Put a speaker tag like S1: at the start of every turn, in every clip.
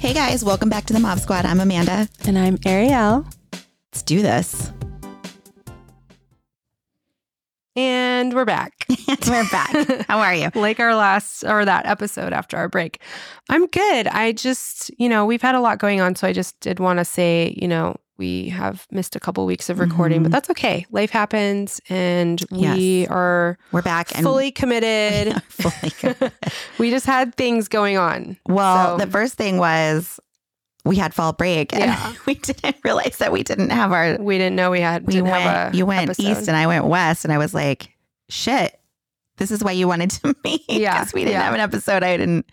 S1: Hey guys, welcome back to the Mob Squad. I'm Amanda.
S2: And I'm Ariel.
S1: Let's do this.
S2: And we're back.
S1: We're back. How are you?
S2: like our last or that episode after our break. I'm good. I just, you know, we've had a lot going on. So I just did want to say, you know, we have missed a couple weeks of recording,
S1: Mhm.
S2: but that's okay. Life happens and we
S1: Yes.
S2: are
S1: We're back and
S2: fully committed.
S1: fully good.
S2: we just had things going on.
S1: Well,
S2: So-
S1: the first thing was we had fall break and
S2: Yeah.
S1: we didn't realize that we didn't have our
S2: We didn't know we had
S1: we went
S2: have a
S1: you went
S2: episode.
S1: east and I went west and I was like, shit. This is why you wanted to meet.
S2: Yeah,
S1: Because we didn't
S2: yeah.
S1: have an episode. I didn't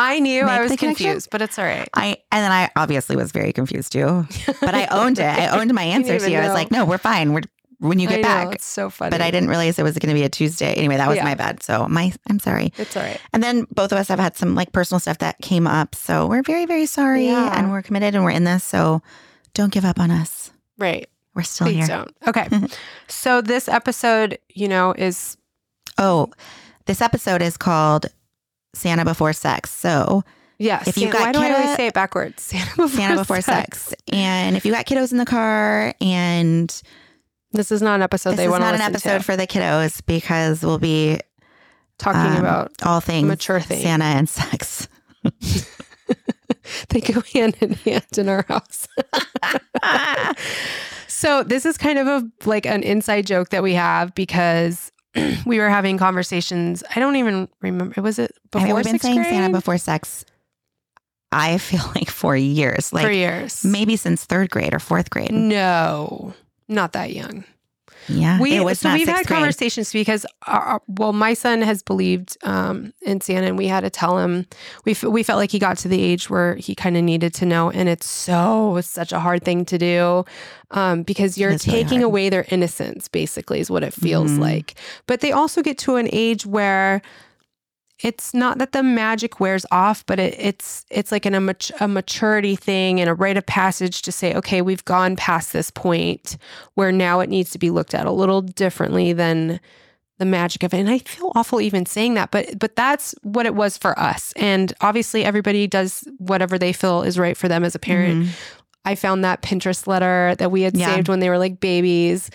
S2: I knew I was confused, but it's all right.
S1: I and then I obviously was very confused too. But I owned it. I owned my answer to you. I was like, no, we're fine. We're when you get
S2: know,
S1: back.
S2: it's so funny.
S1: But I didn't realize it was going to be a Tuesday. Anyway, that was
S2: Yeah.
S1: my bad. So my I'm sorry.
S2: It's all right.
S1: And then both of us have had some like personal stuff that came up. So we're very, very sorry.
S2: Yeah.
S1: And we're committed and we're in this. So don't give up on us.
S2: Right.
S1: We're still
S2: Please
S1: here.
S2: don't. Okay. so this episode, you know, is
S1: Oh, this episode is called Santa Before Sex. So
S2: yes.
S1: If you
S2: Santa-
S1: got
S2: why do I always say it backwards? Santa before,
S1: Santa Before sex. And if you got kiddos in the car and
S2: This is not an episode
S1: this
S2: they want to
S1: not an episode
S2: to.
S1: for the kiddos because we'll be
S2: Talking
S1: um,
S2: about
S1: all things
S2: mature things.
S1: Santa and sex.
S2: they go hand in hand in our house. so this is kind of a like an inside joke that we have because we were having conversations. I don't even remember. Was it before
S1: we've been saying
S2: grade?
S1: Santa before sex. I feel like for years, like
S2: for years.
S1: maybe since third grade or fourth grade.
S2: No, not that young.
S1: Yeah,
S2: We
S1: it was
S2: so we've had
S1: grade.
S2: conversations because our, well, my son has believed um, in Santa, and we had to tell him. We f- we felt like he got to the age where he kind of needed to know, and it's so it's such a hard thing to do um, because you're
S1: really
S2: taking
S1: hard.
S2: away their innocence. Basically, is what it feels
S1: Mhm.
S2: like. But they also get to an age where it's not that the magic wears off, but it, it's it's like an, a, mat- a maturity thing and a rite of passage to say, okay, we've gone past this point where now it needs to be looked at a little differently than the magic of it. And I feel awful even saying that, but but that's what it was for us. And obviously, everybody does whatever they feel is right for them as a parent.
S1: Mhm.
S2: I found that Pinterest letter that we had
S1: Yeah.
S2: saved when they were like babies.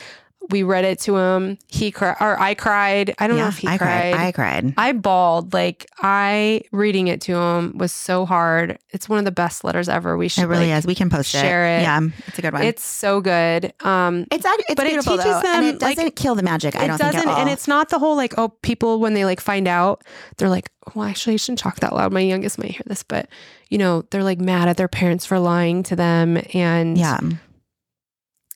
S2: We read it to him. He cried, or I cried. I don't know if he
S1: I
S2: cried.
S1: cried. I cried.
S2: I bawled. Like I reading it to him was so hard. It's one of the best letters ever. We should
S1: It really
S2: like,
S1: is. We can post
S2: share it.
S1: Yeah, it's a good one.
S2: It's so good. Um
S1: it's it's
S2: but it teaches
S1: though,
S2: them,
S1: it doesn't kill the magic. I
S2: it
S1: don't
S2: doesn't
S1: think at all.
S2: and it's not the whole like, oh, people when they like find out, they're like, well, actually I shouldn't talk that loud. My youngest might hear this, but you know, they're like mad at their parents for lying to them. And
S1: yeah,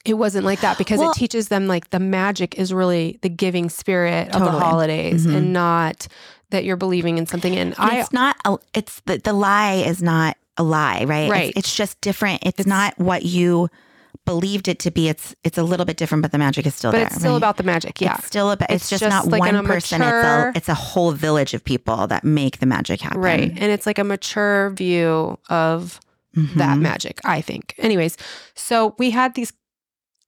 S2: it wasn't like that because
S1: Well-
S2: it teaches them like the magic is really the giving spirit of the
S1: Totally.
S2: holidays
S1: Mhm.
S2: and not that you're believing in something. And
S1: And
S2: I
S1: it's not. A, it's the the lie is not a lie, right? It's-
S2: Right.
S1: It's, just different. It's,
S2: It's-
S1: not what you believed it to be. It's it's a little bit different, but the magic is still
S2: but
S1: there.
S2: it's still
S1: right?
S2: about the magic. Yeah.
S1: It's still about. It's,
S2: It's
S1: just,
S2: just
S1: not
S2: like
S1: one person.
S2: immature-
S1: It's a it's a whole village of people that make the magic happen.
S2: Right. And it's like a mature view of that
S1: Mhm.
S2: magic, I think. Anyways, so we had these,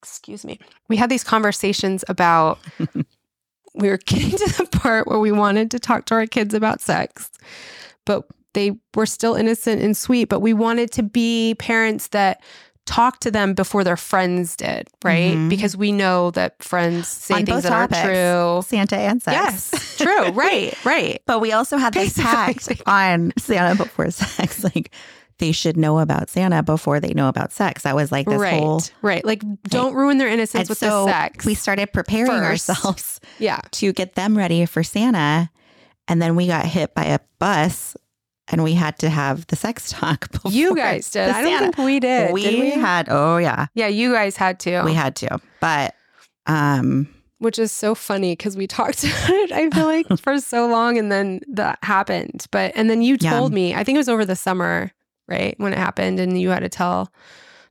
S2: excuse me, we had these conversations about, we were getting to the part where we wanted to talk to our kids about sex, but they were still innocent and sweet, but we wanted to be parents that talk to them before their friends did, right?
S1: Mhm.
S2: Because we know that friends say
S1: On
S2: things that
S1: topics.
S2: are true.
S1: Santa and sex.
S2: Yes, true. Right, right.
S1: But we also had this pact on Santa before sex. Like they should know about Santa before they know about sex. That was like this
S2: right,
S1: whole.
S2: right. Like, don't ruin their innocence with
S1: so
S2: the sex.
S1: we started preparing
S2: First.
S1: ourselves
S2: yeah,
S1: to get them ready for Santa, and then we got hit by a bus, and we had to have the sex talk. Before
S2: you guys did. I don't think we did.
S1: we,
S2: did we?
S1: had. Oh yeah,
S2: yeah, you guys had to.
S1: we had to. But um,
S2: which is so funny because we talked about it. I feel like for so long, and then that happened. But and then you
S1: Yeah.
S2: told me. I think it was over the summer, right, when it happened, and you had to tell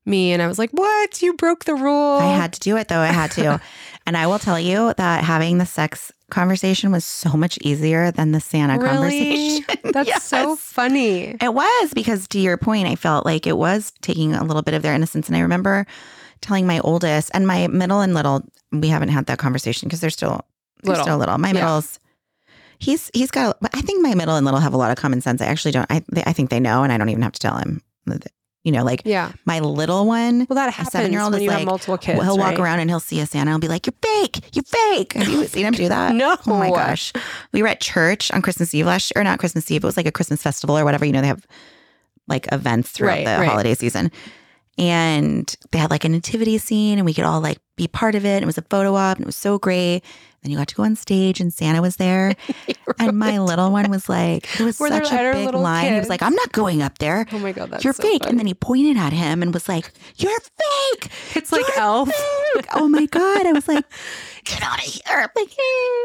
S2: me, and I was like, "What? You broke the rule."
S1: I had to do it though. I had to. and I will tell you that having the sex conversation was so much easier than the Santa
S2: really.
S1: conversation.
S2: That's so funny.
S1: It was because to your point, I felt like it was taking a little bit of their innocence. And I remember telling my oldest and my middle and little, we haven't had that conversation because they're still they're
S2: Little.
S1: still little. My
S2: Yeah.
S1: middle's he's he's got but I think my middle and little have a lot of common sense. I actually don't I they, I think they know and I don't even have to tell him. You know, like
S2: Yeah.
S1: my little one,
S2: Well, that happens
S1: seven-year-old is like,
S2: multiple kids.
S1: he'll walk
S2: right?
S1: around and he'll see a Santa and be like, "You're fake, you're fake." Have you seen him do that?
S2: No.
S1: Oh my gosh. We were at church on Christmas Eve last year, or not Christmas Eve. It was like a Christmas festival or whatever. You know, they have like events throughout
S2: Right,
S1: the
S2: right.
S1: holiday season. And they had like a nativity scene and we could all like be part of it. It was a photo op and it was so great. Then you got to go on stage and Santa was there. and my little one was like, it was
S2: Were
S1: such a big line. He was like, I'm not going up there.
S2: Oh my god, that's
S1: You're
S2: so
S1: fake.
S2: funny.
S1: And then he pointed at him and was like, You're fake.
S2: it's like
S1: You're
S2: Elf.
S1: fake." Oh my God. I was like, Get out of here. Like,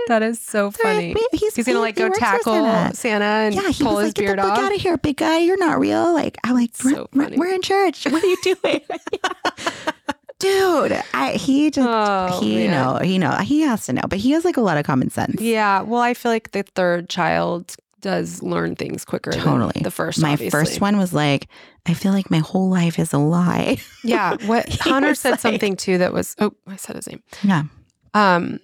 S2: That is so funny.
S1: He's,
S2: He's gonna like go tackle
S1: Santa.
S2: Santa, and
S1: Yeah, he
S2: pull
S1: was
S2: his
S1: like, "Get
S2: beard
S1: the fuck
S2: off.
S1: out of here, big guy! You're not real." Like, I'm like,
S2: So
S1: we're,
S2: funny.
S1: we're in church. What are you doing, dude? I, he just
S2: Oh,
S1: he
S2: man.
S1: know he know he has to know, but he has like a lot of common sense.
S2: Yeah. Well, I feel like the third child does learn things quicker
S1: Totally.
S2: than the first.
S1: My
S2: obviously.
S1: first one was like, I feel like my whole life is a lie.
S2: Yeah. What Hunter said
S1: like-
S2: something too that was oh, I said his name.
S1: Yeah,
S2: Um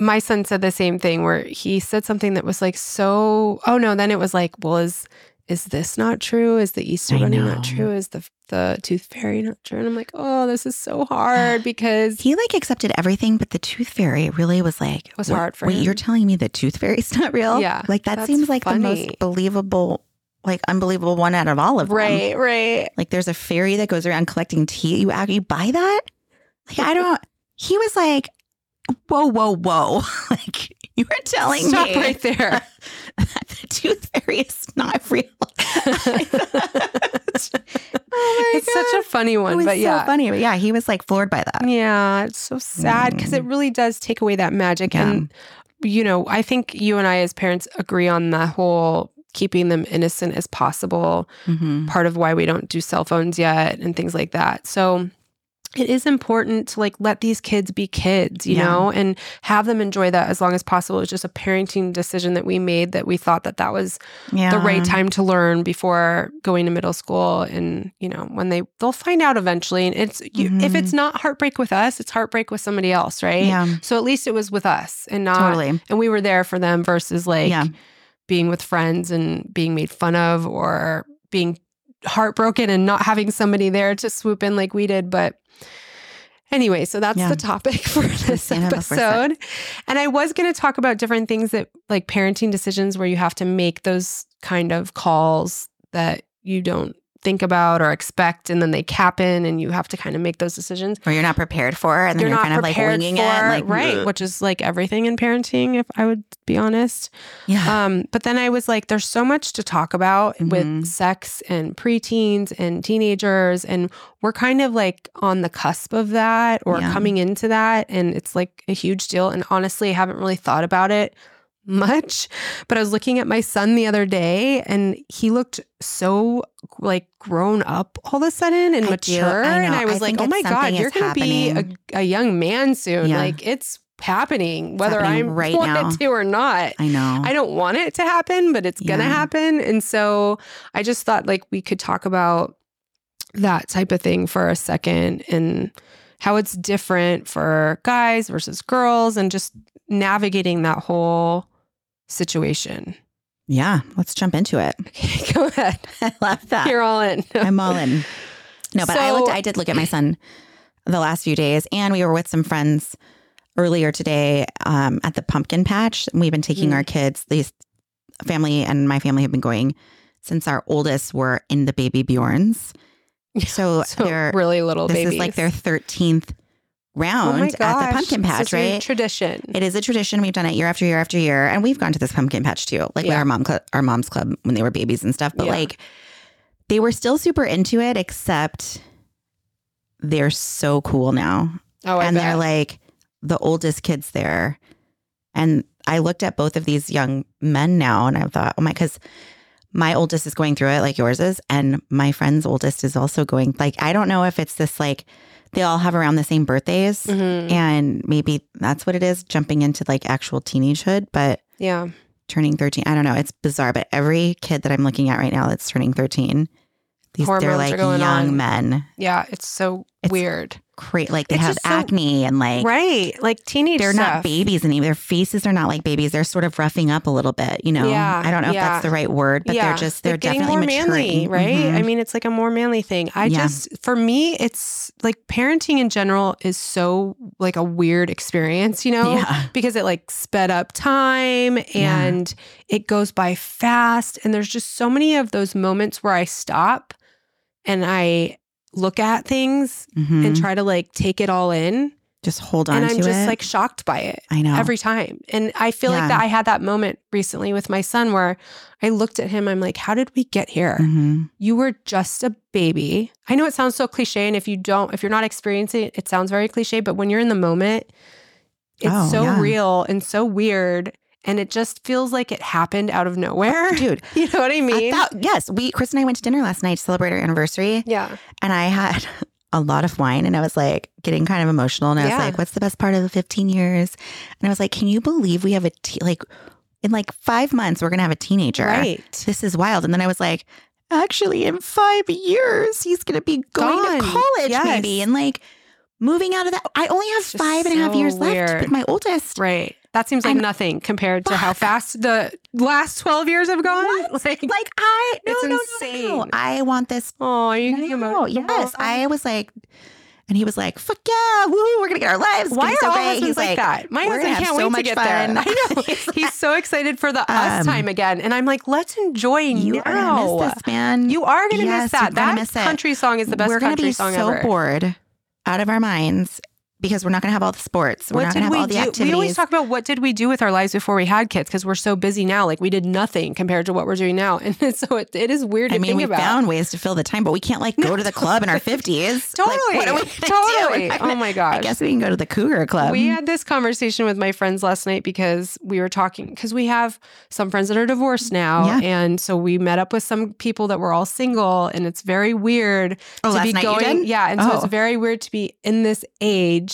S2: my son said the same thing where he said something that was like so oh no, then it was like, well, is is this not true? Is the Easter
S1: I
S2: bunny
S1: know.
S2: not true? Is the the tooth fairy not true? And I'm like, oh, this is so hard because
S1: he like accepted everything, but the tooth fairy really was like
S2: Was hard for
S1: Wait,
S2: him."
S1: you're telling me the tooth fairy's not real?
S2: Yeah,
S1: like that seems like the most believable, like unbelievable one out of all of them.
S2: right, right.
S1: Like there's a fairy that goes around collecting teeth. You you buy that? Like I don't. He was like, whoa, whoa, whoa! like you were telling
S2: Stop
S1: me
S2: right there.
S1: Tooth fairy is not real. oh my
S2: it's such a funny
S1: It
S2: one,
S1: was
S2: but
S1: so
S2: yeah.
S1: funny. But yeah, he was like floored by that.
S2: Yeah, it's so sad because it really does take away that magic.
S1: Yeah.
S2: And, you know, I think you and I, as parents, agree on the whole keeping them innocent as possible,
S1: Mhm.
S2: part of why we don't do cell phones yet and things like that. So, it is important to like let these kids be kids, you
S1: Yeah.
S2: know, and have them enjoy that as long as possible. It's just a parenting decision that we made that we thought that that was
S1: Yeah,
S2: the right time to learn before going to middle school and you know when they they'll find out eventually and it's you, if it's mm-hmm. not heartbreak with us it's heartbreak with somebody else right
S1: Yeah,
S2: so at least it was with us and not
S1: totally.
S2: and we were there for them versus like
S1: Yeah.
S2: being with friends and being made fun of or being heartbroken and not having somebody there to swoop in like we did but Anyway, so that's
S1: Yeah.
S2: the topic for this
S1: Stand up for a sec.
S2: episode. And I was going to talk about different things that, like parenting decisions, where you have to make those kind of calls that you don't think about or expect, and then they happen, and you have to kind of make those decisions.
S1: Or you're not prepared for, and then
S2: You're
S1: you're,
S2: not
S1: kind of like winging
S2: for,
S1: it, like
S2: right,
S1: "Ugh."
S2: which is like everything in parenting, if I would be honest.
S1: Yeah,
S2: Um, but then I was like, there's so much to talk about
S1: Mhm.
S2: with sex and preteens and teenagers. And we're kind of like on the cusp of that or
S1: Yeah.
S2: coming into that. And it's like a huge deal. And honestly, I haven't really thought about it much. But I was looking at my son the other day and he looked so like grown up all of a sudden and
S1: I
S2: mature.
S1: I
S2: and. I was
S1: I
S2: like, oh my God, you're going to be a, a young man soon.
S1: Yeah.
S2: Like it's happening, whether
S1: happening
S2: I'm
S1: right
S2: want
S1: now.
S2: it to or not.
S1: I know.
S2: I don't want it to happen, but it's going to happen. And so I just thought like we could talk about that type of thing for a second and how it's different for guys versus girls and just navigating that whole situation.
S1: yeah, let's jump into it.
S2: Okay, go ahead.
S1: I love that.
S2: You're all in.
S1: I'm all in. No, but I looked. I did look at my son the last few days, and we were with some friends earlier today um, at the pumpkin patch. And we've been taking
S2: Mm.
S1: our kids. These family and my family have been going since our oldest were in the baby Bjorns. So,
S2: So
S1: they're
S2: really little
S1: this
S2: babies.
S1: is like their thirteenth
S2: oh Oh
S1: round
S2: my
S1: at the pumpkin patch, right?
S2: Tradition.
S1: It is a tradition. We've done it year after year after year, and we've gone to this pumpkin patch too, like
S2: Yeah.
S1: our mom, cl- our mom's club when they were babies and stuff. But
S2: Yeah.
S1: like, they were still super into it, except they're so cool now,
S2: oh, I
S1: and
S2: bet.
S1: they're like the oldest kids there. And I looked at both of these young men now, and I thought, oh my, because my oldest is going through it like yours is, and my friend's oldest is also going. Like, I don't know if it's this like they all have around the same birthdays
S2: Mhm.
S1: and maybe that's what it is jumping into like actual teenagehood but
S2: Yeah.
S1: turning 13 i don't know it's bizarre but every kid that i'm looking at right now that's turning 13 these
S2: Hormones
S1: they're like young
S2: on.
S1: men
S2: Yeah. It's so
S1: It's
S2: weird.
S1: Great, like they
S2: It's
S1: have
S2: just so-
S1: acne and like
S2: right. Like teenage
S1: they're
S2: stuff.
S1: not babies anymore. their faces are not like babies. They're sort of roughing up a little bit, you know.
S2: Yeah,
S1: I don't know if that's the right word, but they're just they're, definitely
S2: more
S1: maturing,
S2: manly, right?
S1: Mhm.
S2: I mean, it's like a more manly thing. I
S1: Yeah.
S2: just, for me, it's like parenting in general is so like a weird experience, you know,
S1: yeah,
S2: because it like sped up time and it goes by fast. And there's just so many of those moments where I stop and I look at things
S1: Mhm.
S2: and try to like take it all in.
S1: just hold on
S2: And I'm just
S1: it.
S2: like shocked by it
S1: I know
S2: every time. And I feel
S1: Yeah.
S2: like that I had that moment recently with my son where I looked at him, I'm like, how did we get here?
S1: Mhm.
S2: You were just a baby. I know it sounds so cliche. And if you don't, if you're not experiencing it, it sounds very cliche, but when you're in the moment, it's
S1: Oh,
S2: so
S1: yeah.
S2: real and so weird. And it just feels like it happened out of nowhere.
S1: dude.
S2: You know what I
S1: I
S2: mean?
S1: thought, yes, we Chris and I went to dinner last night to celebrate our anniversary,
S2: yeah.
S1: and I had a lot of wine, and I was like getting kind of emotional, and I was
S2: Yeah.
S1: like, "What's the best part of the 15 years?" And I was like, "Can you believe we have a te- like in like five months we're gonna have a teenager?
S2: Right.
S1: This is wild." And then I was like, "Actually, in five years he's gonna be going to college,
S2: Yes.
S1: maybe, and like." Moving out of that, I only have five and a half
S2: so
S1: years left with my oldest.
S2: Right. That seems like
S1: And-
S2: nothing compared to how fast the last 12 years have gone. Like,
S1: Like I, no,
S2: It's
S1: no, no, no. I want this
S2: oh, you
S1: No,
S2: emotional?
S1: yes. I was like, and he was like, "Fuck yeah, woo! We're gonna get our lives.
S2: Why
S1: gonna
S2: are
S1: so
S2: all
S1: great."
S2: husbands
S1: He's
S2: like,
S1: like,
S2: that? My husband can't
S1: so
S2: wait to get
S1: fun."
S2: there. I know. He's so excited for the us
S1: Um,
S2: time again. And I'm like, let's enjoy
S1: "You are gonna miss this, man.
S2: You are going to
S1: Yes,
S2: miss that. That
S1: miss
S2: country song is the best
S1: We're gonna
S2: country
S1: be
S2: song
S1: so
S2: ever.
S1: bored, out of our minds, because we're not gonna have all the sports. We're
S2: What
S1: not
S2: did
S1: gonna have
S2: we
S1: all the
S2: do?
S1: activities.
S2: We always talk about what did we do with our lives before we had kids because we're so busy now. Like we did nothing compared to what we're doing now, and so it, it is weird to
S1: I mean, we
S2: about.
S1: found ways to fill the time, but we can't like go to the club in our fifties.
S2: totally,
S1: Like, what are we gonna
S2: totally.
S1: We're
S2: Oh my gosh!
S1: I guess we can go to the Cougar Club.
S2: We had this conversation with my friends last night because we were talking because we have some friends that are divorced now,
S1: Yeah.
S2: and so we met up with some people that were all single, and it's very weird
S1: oh,
S2: to be going. Yeah, and so
S1: Oh.
S2: it's very weird to be in this age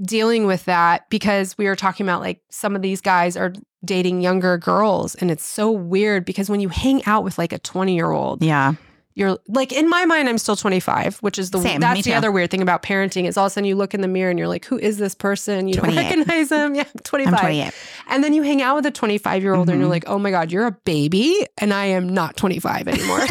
S2: dealing with that because we were talking about like some of these guys are dating younger girls, and it's so weird because when you hang out with like a twenty year old,
S1: Yeah,
S2: you're like in my mind i'm still 25 which is the
S1: Same,
S2: that's the
S1: too.
S2: other weird thing about parenting is all of a sudden you look in the mirror and you're like who is this person you don't recognize them yeah I'm 25
S1: I'm 28.
S2: and then you hang out with a 25 year old and you're
S1: Mhm.
S2: like oh my god you're a baby and i am not 25 anymore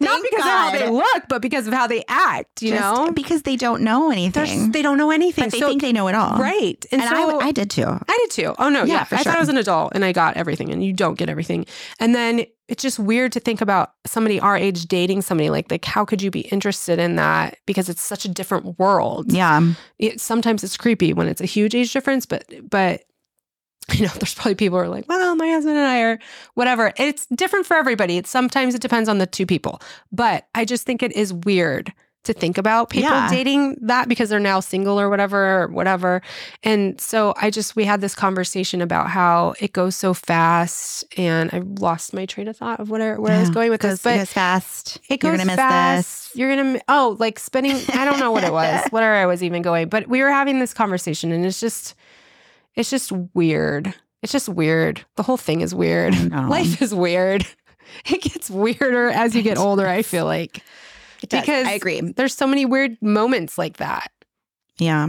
S2: not because of how they look but because of how they act you
S1: Just
S2: know
S1: because they don't know anything,
S2: s- they don't know anything
S1: but they
S2: so
S1: think they know it all.
S2: right and,
S1: And,
S2: so
S1: I did too.
S2: I did too. Oh no,
S1: Yeah,
S2: yeah, I thought. I was an adult and I got everything, and you don't get everything. And then it's just weird to think about somebody our age dating somebody like like how could you be interested in that because it's such a different world.
S1: Yeah.
S2: It, sometimes it's creepy when it's a huge age difference, but but you know, there's probably people who are like, well, my husband and I are whatever. It's different for everybody. It's sometimes it depends on the two people. But I just think it is weird to think about people
S1: Yeah.
S2: dating that because they're now single or whatever or whatever. And so I just we had this conversation about how it goes so fast and I lost my train of thought of I, where I was going with
S1: Goes,
S2: this. But
S1: it goes fast.
S2: it goes
S1: You're gonna miss
S2: fast.
S1: this.
S2: You're gonna oh, like spending. I don't know what it was, where I was even going, but we were having this conversation, and it's just, it's just weird. It's just weird. The whole thing is weird. Life is weird. It gets weirder as you get older. I feel like
S1: It does.
S2: because
S1: I agree.
S2: there's so many weird moments like that.
S1: Yeah.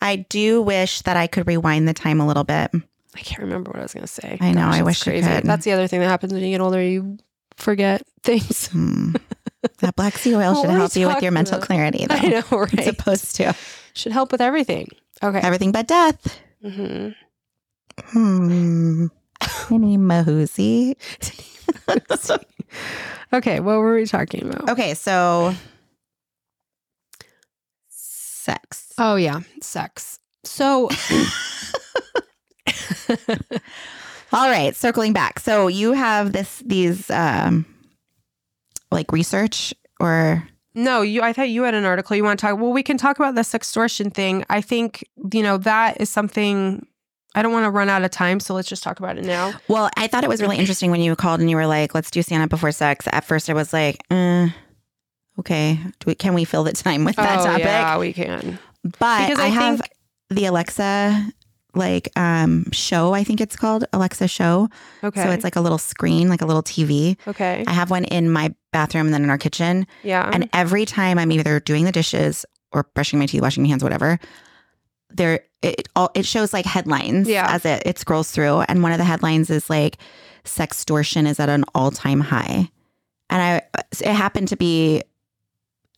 S1: I do wish that I could rewind the time a little bit.
S2: I can't remember what I was gonna say.
S1: I know, I
S2: it's
S1: wish I could.
S2: That's the other thing that happens when you get older. You forget things.
S1: Hmm. that black seed oil should help you with your mental
S2: about?
S1: clarity, though.
S2: I know,
S1: It's
S2: right?
S1: supposed to.
S2: Should help with everything. Okay.
S1: Everything but death.
S2: Mm-hmm.
S1: Hmm. Any mahoozy.
S2: Okay. What were we talking about?
S1: Okay, so sex.
S2: Oh yeah, sex. So
S1: All right, circling back. So you have this these um like research or
S2: no, you. I thought you had an article you want to talk. Well, we can talk about this extortion thing. I think you know that is something. I don't want to run out of time, so let's just talk about it now.
S1: well, I thought it was really interesting when you called and you were like, "Let's do Santa before sex." At first, I was like, uh, "Okay, do we, can we fill the time with that
S2: oh
S1: topic?"
S2: yeah, we can.
S1: But
S2: Because
S1: I,
S2: I
S1: have
S2: think-
S1: the Alexa like um show, I think it's called Alexa Show.
S2: Okay.
S1: So it's like a little screen, like a little TV.
S2: okay.
S1: I have one in my bathroom and then in our kitchen.
S2: yeah.
S1: And every time I'm either doing the dishes or brushing my teeth, washing my hands, whatever, there it all it shows like headlines
S2: Yeah.
S1: as it it scrolls through, and one of the headlines is like sextortion is at an all time high, and I uh, it happened to be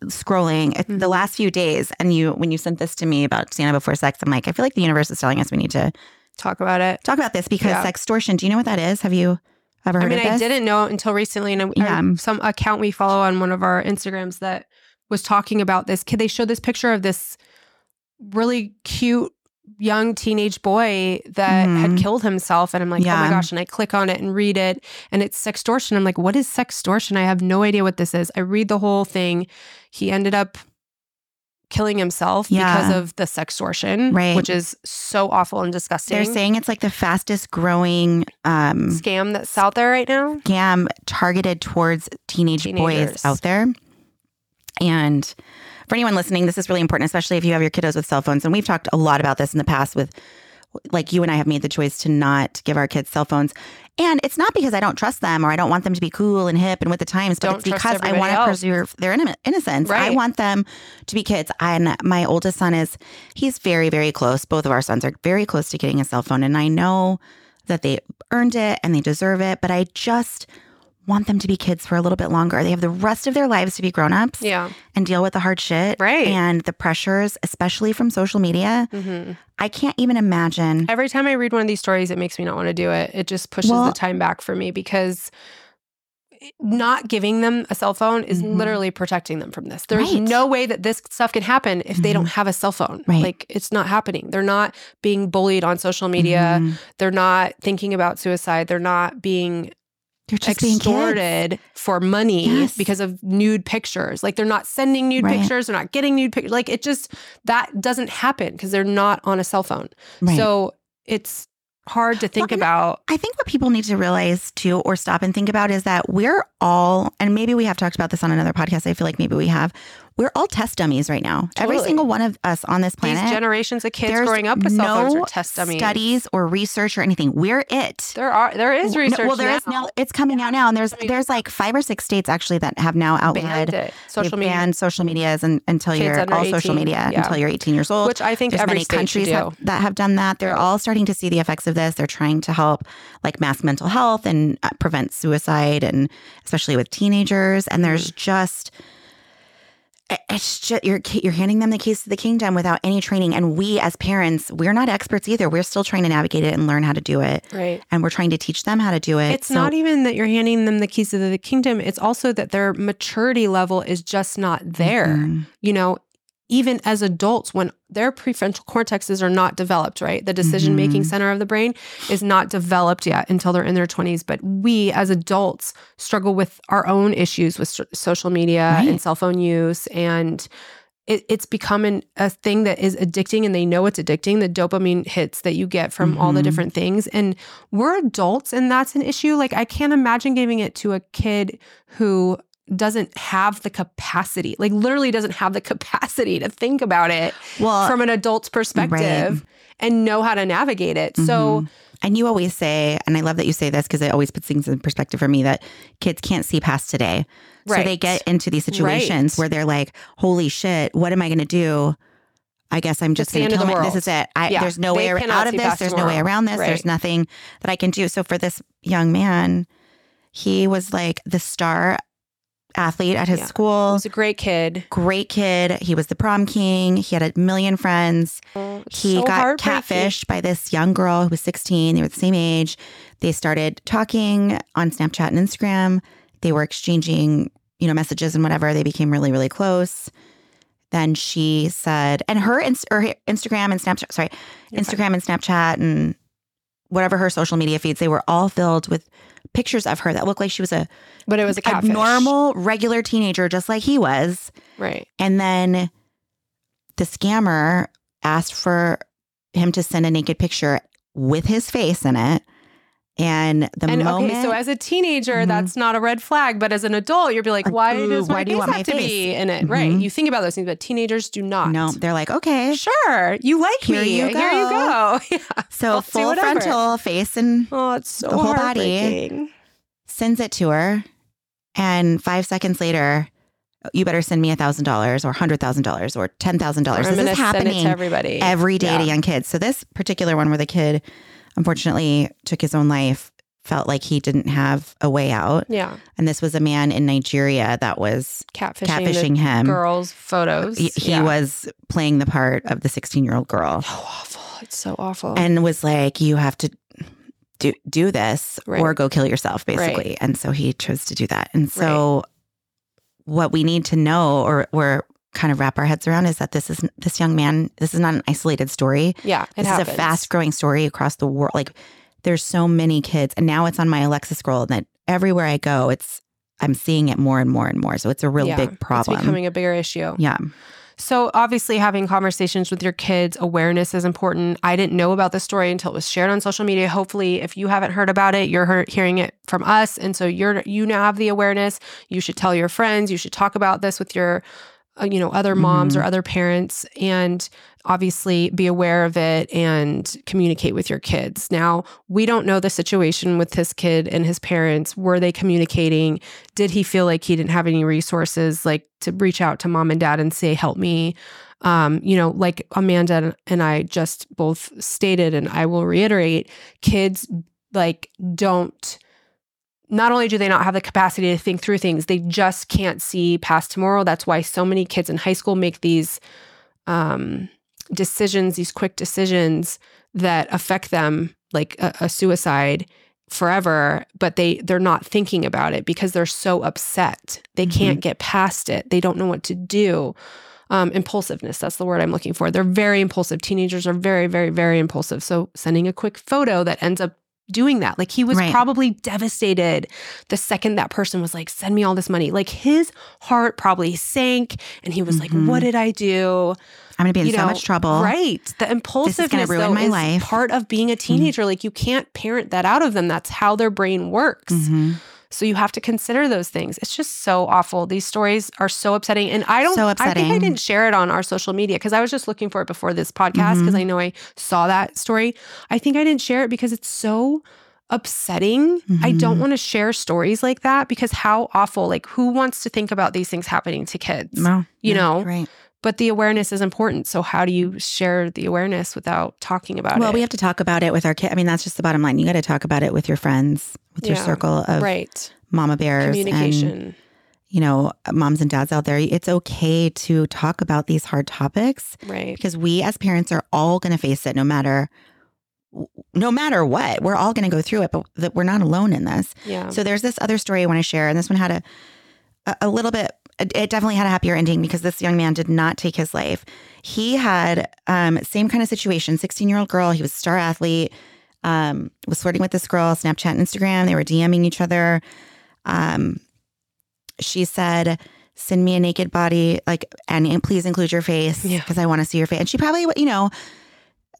S1: scrolling it- mm-hmm.
S2: the
S1: last few days, and you when you sent this to me about Santa before sex, I'm like I feel like the universe is telling us we need to
S2: Talk about it.
S1: talk about this because
S2: Yeah.
S1: sextortion. Do you know what that is? Have you ever heard
S2: I mean,
S1: of this?
S2: I didn't know until recently, and
S1: Yeah.
S2: Some account we follow on one of our Instagrams that was talking about this kid. They showed this picture of this really cute young teenage boy that had
S1: Mhm.
S2: killed himself, and I'm like, oh my gosh! And I click on it and read it, and it's sextortion. I'm like, what is sextortion? I have no idea what this is. I read the whole thing. He ended up killing himself
S1: Yeah.
S2: because of the sextortion,
S1: Right.
S2: which is so awful and disgusting.
S1: They're saying it's like the fastest growing um,
S2: scam that's out there right now.
S1: scam targeted towards teenage boys out there. And for anyone listening, this is really important, especially if you have your kiddos with cell phones. And we've talked a lot about this in the past with like you and I have made the choice to not give our kids cell phones. And it's not because I don't trust them or I don't want them to be cool and hip and with the times, but
S2: Don't
S1: it's because I want to preserve their inno- innocence. I want them to be kids. And my oldest son is, he's very, very close. Both of our sons are very close to getting a cell phone. And I know that they earned it and they deserve it, but I just want them to be kids for a little bit longer. They have the rest of their lives to be grown-ups
S2: Yeah.
S1: and deal with the hard shit
S2: Right.
S1: and the pressures, especially from social media.
S2: hmm
S1: I can't even imagine.
S2: Every time I read one of these stories, it makes me not want to do it. It just pushes
S1: Well-
S2: the time back for me because not giving them a cell phone is
S1: Mhm.
S2: literally protecting them from this. There's
S1: Right.
S2: no way that this stuff can happen if they don't have a cell phone.
S1: Right.
S2: Like it's not happening. They're not being bullied on social media.
S1: Mhm.
S2: They're not thinking about suicide. They're not being
S1: They're just
S2: extorted for money
S1: Yes.
S2: because of nude pictures. Like they're not sending nude
S1: Right.
S2: pictures, they're not getting nude pictures. Like it just that doesn't happen because they're not on a cell phone.
S1: Right.
S2: So it's hard to think
S1: and
S2: about.
S1: I think what people need to realize too, or stop and think about, is that we're all, and maybe we have talked about this on another podcast. I feel like maybe we have. We're all test dummies right now. Every single one of us on this planet.
S2: These generations of kids growing up with cell phones
S1: no
S2: are test dummies.
S1: studies or research or anything. We're it.
S2: There are there is
S1: No,
S2: research.
S1: well, there is now. It's coming out now, and there's
S2: I mean-
S1: there's like five or six states actually that have now outlawed.
S2: Social media,
S1: banned social medias and, until
S2: Kids
S1: you're all social media
S2: yeah.
S1: until you're 18 years old.
S2: which I think
S1: There's
S2: every
S1: many countries have, that have done that. They're all starting to see the effects of this. They're trying to help like mass mental health and uh, prevent suicide, and especially with teenagers. And there's
S2: Mm.
S1: just it's just you're you're handing them the keys to the kingdom without any training. And we as parents, we're not experts either. We're still trying to navigate it and learn how to do it.
S2: right.
S1: And we're trying to teach them how to do it.
S2: It's
S1: So-
S2: not even that you're handing them the keys to the kingdom. It's also that their maturity level is just not there.
S1: Mhm.
S2: You know, even as adults, when their prefrontal cortexes are not developed, right? The decision making
S1: Mhm.
S2: center of the brain is not developed yet until they're in their 20s. But we as adults struggle with our own issues with so- social media
S1: Right.
S2: and cell phone use. And it, it's becoming a thing that is addicting and they know it's addicting the dopamine hits that you get from all the
S1: Mhm.
S2: different things and we're adults and that's an issue like i can't imagine giving it to a kid who doesn't have the capacity like literally doesn't have the capacity to think about it
S1: well
S2: from an adult's perspective and know how to navigate it so
S1: Mhm. and you always say, and I love that you say this because it always puts things in perspective for me that kids can't see past today. So they get into these situations
S2: Right.
S1: where they're like, "Holy shit, what am I going to do?" I guess I'm just going to kill my. This is it. I,
S2: Yeah,
S1: there's no
S2: they
S1: way out of this. There's no way around this.
S2: Right.
S1: There's nothing that I can do. So for this young man, he was like the star athlete at his
S2: Yeah.
S1: school.
S2: he's a great kid
S1: Great kid. He was the prom king. He had a million friends.
S2: It's
S1: He
S2: so
S1: got catfished by this young girl who was 16. They were the same age. They started talking on Snapchat and Instagram. They were exchanging, you know, messages and whatever. They became really, really close. Then she said, and her, ins- or her Instagram and Snapchat, sorry,
S2: You're fine.
S1: Instagram and Snapchat and whatever her social media feeds, they were all filled with pictures of her that looked like she was a,
S2: but it was a
S1: a normal, regular teenager, just like he was.
S2: right.
S1: And then the scammer asked for him to send a naked picture with his face in it And the
S2: and
S1: moment,
S2: okay, so as a teenager,
S1: Mhm.
S2: that's not a red flag, but as an adult, you'll be like,
S1: Like,
S2: why
S1: ooh,
S2: does my
S1: why do you want
S2: have
S1: my
S2: to
S1: face?
S2: be in it? Right.
S1: Mhm.
S2: You think about those things, but teenagers do not.
S1: no, they're like, okay.
S2: Sure. You like
S1: Here
S2: me.
S1: you
S2: Here you go. Yeah.
S1: So
S2: do
S1: full frontal face and
S2: Oh, it's so
S1: The whole body. sends it to her. And five seconds later, you better send me a thousand dollars or hundred thousand dollars or
S2: $10,000.
S1: This is happening
S2: to everybody.
S1: every day to young kids. So this particular one where the kid unfortunately took his own life felt like he didn't have a way out.
S2: Yeah.
S1: And this was a man in Nigeria that was
S2: Catfishing,
S1: catfishing him.
S2: girls' photos.
S1: He, he
S2: Yeah.
S1: was playing the part of the 16 year old girl
S2: so awful. It's so awful.
S1: and was like, you have to do, do this
S2: Right.
S1: or go kill yourself, basically. And so he chose to do that. And so what we need to know or, or kind of wrap our heads around is that this is this young man, this is not an isolated story.
S2: yeah, it
S1: this
S2: happens.
S1: is a fast growing story across the world. Like there's so many kids, and now it's on my Alexa scroll. And that everywhere I go, it's I'm seeing it more and more and more. So it's a real
S2: Yeah,
S1: big problem.
S2: It's becoming a bigger issue.
S1: yeah,
S2: So obviously having conversations with your kids, awareness is important. I didn't know about this story until it was shared on social media. Hopefully, if you haven't heard about it, you're hearing it from us, and so you're you now have the awareness. You should tell your friends. You should talk about this with your, you know, other moms
S1: Mhm.
S2: or other parents, and obviously be aware of it and communicate with your kids. Now, we don't know the situation with this kid and his parents. Were they communicating? Did he feel like he didn't have any resources like to reach out to mom and dad and say, help me? Um, you know, like Amanda and I just both stated, and I will reiterate, kids like don't not only do they not have the capacity to think through things, they just can't see past tomorrow. That's why so many kids in high school make these um, decisions, these quick decisions that affect them, like a, a suicide forever but they they're not thinking about it because they're so upset. They can't get past it. They don't know what to do. Um, impulsiveness that's the word i'm looking for. They're very impulsive. Teenagers are very very very impulsive. So sending a quick photo that ends up doing that like he was
S1: Right.
S2: probably devastated the second that person was like send me all this money like his heart probably sank and he was
S1: Mhm.
S2: like what did i do
S1: I'm going to be in
S2: you
S1: so
S2: know,
S1: much trouble.
S2: Right. The impulsiveness
S1: ruin
S2: though,
S1: my
S2: is
S1: life. Mm-hmm.
S2: part of being a teenager. Like you can't parent that out of them. That's how their brain works.
S1: Mhm.
S2: So you have to consider those things. It's just so awful. These stories are so upsetting. And I don't
S1: So upsetting.
S2: I think I didn't share it on our social media because I was just looking for it before this podcast because
S1: Mhm.
S2: I know I saw that story. I think I didn't share it because it's so upsetting. I don't
S1: Mhm.
S2: want to share stories like that because how awful. Like who wants to think about these things happening to kids?
S1: Well,
S2: You
S1: yeah,
S2: know,
S1: right.
S2: But the awareness is important. So how do you share the awareness without talking about
S1: Well,
S2: it?
S1: Well, we have to talk about it with our kid. I mean, that's just the bottom line. You got to talk about it with your friends, with your circle of
S2: right
S1: mama bears,
S2: communication.
S1: and you know, moms and dads out there. It's okay to talk about these hard topics
S2: right.
S1: because we as parents are all going to face it, no matter no matter what. We're all going to go through it, but that we're not alone in this.
S2: Yeah.
S1: So there's this other story I want to share, and this one had a, a little bit. It definitely had a happier ending because this young man did not take his life. He had um, same kind of situation. 16 year old girl. He was a star athlete. Um, was flirting with this girl, Snapchat, Instagram. They were DMing each other. Um, she said, "Send me a naked body, like, and please include your face
S2: Yeah.
S1: because I want to see your face." And she probably, you know,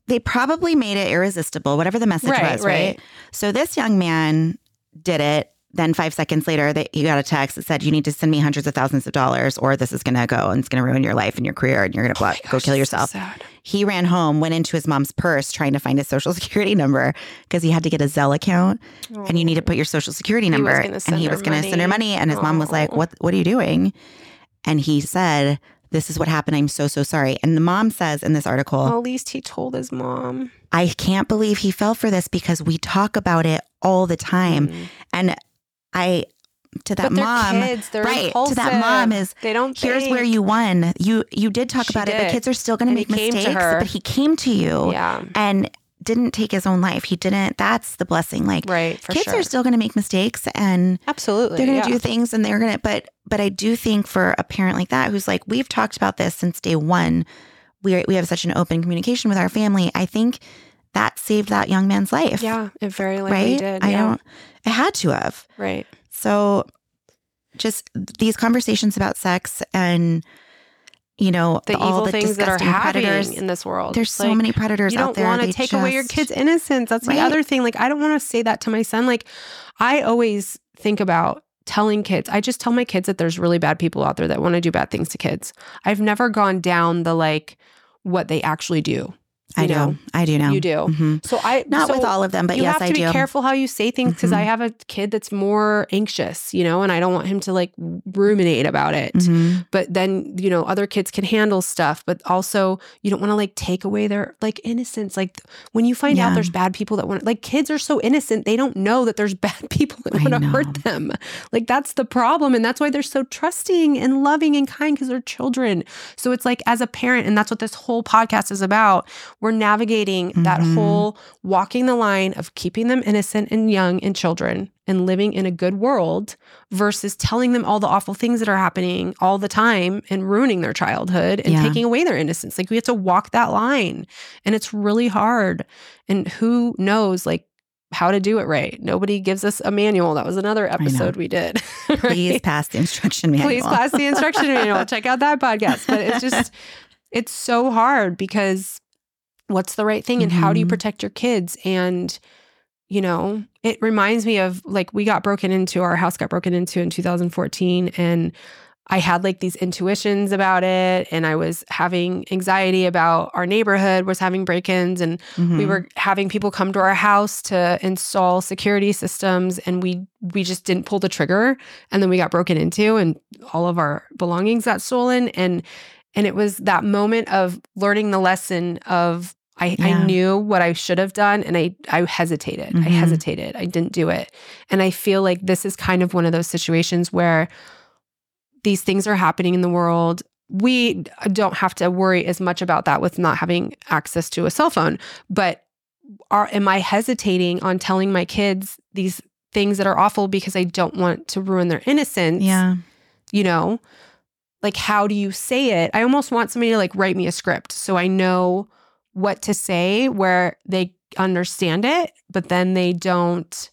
S1: they probably made it irresistible, whatever the message
S2: Right,
S1: was, right?
S2: right.
S1: So this young man did it. Then five seconds later, he got a text that said, "You need to send me hundreds of thousands of dollars, or this is going to go and it's going to ruin your life and your career, and you're going to
S2: Oh
S1: go
S2: gosh,
S1: kill
S2: that's so
S1: yourself." he ran home, went into his mom's purse trying to find his social security number because he had to get a Zelle account, and you need to put your social security number. and he was going to send her
S2: money.
S1: and his mom was like, "What? What are you doing?" And he said, "This is what happened. I'm so so sorry." And the mom says in this article,
S2: Well, at least he told his mom.
S1: I can't believe he fell for this because we talk about it all the time.
S2: Mm.
S1: And I, to that mom,
S2: kids. They're
S1: right, to that mom is,
S2: they don't.
S1: here's
S2: think.
S1: where you won. You you did talk
S2: She
S1: about it,
S2: did.
S1: but kids are still going to make
S2: he came to
S1: mistakes. But he came to you
S2: Yeah.
S1: and didn't take his own life. He didn't. That's the blessing. Like
S2: Right.
S1: Kids
S2: sure.
S1: are still going to make mistakes and
S2: Absolutely.
S1: they're going
S2: yeah.
S1: to do things and they're going to. But but I do think for a parent like that who's like we've talked about this since day one. We we have such an open communication with our family. I think that saved that young man's life.
S2: Yeah. It very likely
S1: right.
S2: did.
S1: I
S2: yeah.
S1: don't. It had to have.
S2: Right.
S1: So just these conversations about sex and you know,
S2: the
S1: all
S2: evil
S1: the
S2: things that are happening
S1: predators.
S2: in this world.
S1: There's so
S2: Like,
S1: many predators out there.
S2: you don't want to take away your kids' innocence. That's the other thing. Like, I don't want to say that to my son. Like, I always think about telling kids, I just tell my kids that there's really bad people out there that want to do bad things to kids. I've never gone down the like what they actually do.
S1: I
S2: you
S1: do. I do know.
S2: You do.
S1: Mhm.
S2: So I
S1: Not
S2: so
S1: with all of them, but
S2: you
S1: yes,
S2: have to
S1: I
S2: be
S1: do.
S2: careful how you say things because I
S1: Mhm.
S2: have a kid that's more anxious, you know, and I don't want him to like ruminate about it
S1: Mhm.
S2: but then you know other kids can handle stuff but also you don't want to like take away their like innocence like when you find out there's bad people that want like kids are so innocent they don't know that there's bad people that want to hurt them like that's the problem and that's why they're so trusting and loving and kind because they're children so it's like as a parent and that's what this whole podcast is about we're navigating that
S1: Mhm.
S2: whole walking the line of keeping them innocent and young and children and living in a good world versus telling them all the awful things that are happening all the time and ruining their childhood and
S1: Yeah.
S2: taking away their innocence. Like we have to walk that line and it's really hard. And who knows like how to do it right? Nobody gives us a manual. That was another episode we did.
S1: Please pass the instruction manual.
S2: Please pass the instruction manual. Check out that podcast. But it's just, it's so hard because what's the right thing and how do you
S1: Mhm.
S2: protect your kids? And, you know, it reminds me of like we got broken into, our house got broken into in 2014. And I had like these intuitions about it. And I was having anxiety about our neighborhood was having break ins. And
S1: Mhm.
S2: we were having people come to our house to install security systems and we we just didn't pull the trigger and then we got broken into and all of our belongings got stolen and and it was that moment of learning the lesson of I, I knew what I should have done and I I hesitated. I
S1: Mhm.
S2: hesitated. I didn't do it. And I feel like this is kind of one of those situations where these things are happening in the world. We don't have to worry as much about that with not having access to a cell phone. But are am I hesitating on telling my kids these things that are awful because I don't want to ruin their innocence?
S1: yeah.
S2: You know, like how do you say it? I almost want somebody to like write me a script so I know what to say where they understand it, but then they don't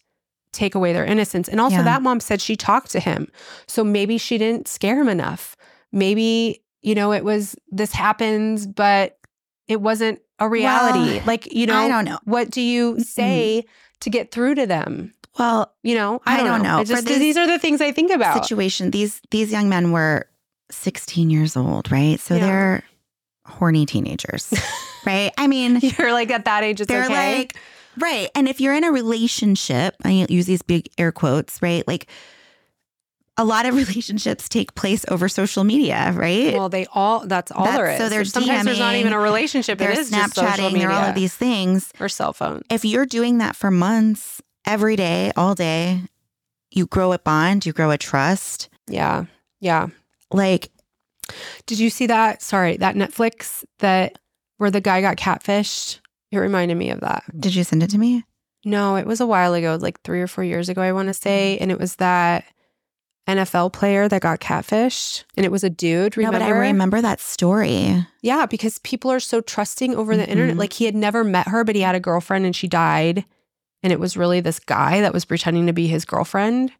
S2: take away their innocence. And also,
S1: Yeah.
S2: that mom said she talked to him. So maybe she didn't scare him enough. Maybe, you know, it was this happens, but it wasn't a reality.
S1: Well,
S2: like, you know,
S1: I don't know.
S2: what do you mm-hmm. say to get through to them?
S1: Well,
S2: You know, I
S1: I
S2: don't,
S1: don't
S2: know.
S1: know.
S2: Just, these are the things I think about.
S1: situation. These these young men were 16 years old, right? So
S2: Yeah.
S1: they're horny teenagers, right? I mean,
S2: You're like at that age, it's
S1: they're
S2: okay.
S1: like right. And if you're in a relationship, I use these big air quotes, right? Like a lot of relationships take place over social media, right?
S2: Well, they all, that's all there
S1: That's-
S2: is.
S1: so they're
S2: Sometimes there's not even a relationship.
S1: they're
S2: it is just social
S1: Snapchatting,
S2: media
S1: they're all of these things.
S2: or cell phone.
S1: If you're doing that for months, every day, all day, you grow a bond, you grow a trust.
S2: Yeah. Yeah.
S1: Like,
S2: Did you see that? Sorry, that Netflix that where the guy got catfished? It reminded me of that.
S1: did you send it to me?
S2: No, it was a while ago, like three or four years ago, I want to say. And it was that NFL player that got catfished. And it was a dude. Remember?
S1: No, but I remember that story.
S2: Yeah, because people are so trusting over the internet.
S1: Mhm.
S2: Like he had never met her, but he had a girlfriend and she died. And it was really this guy that was pretending to be his girlfriend.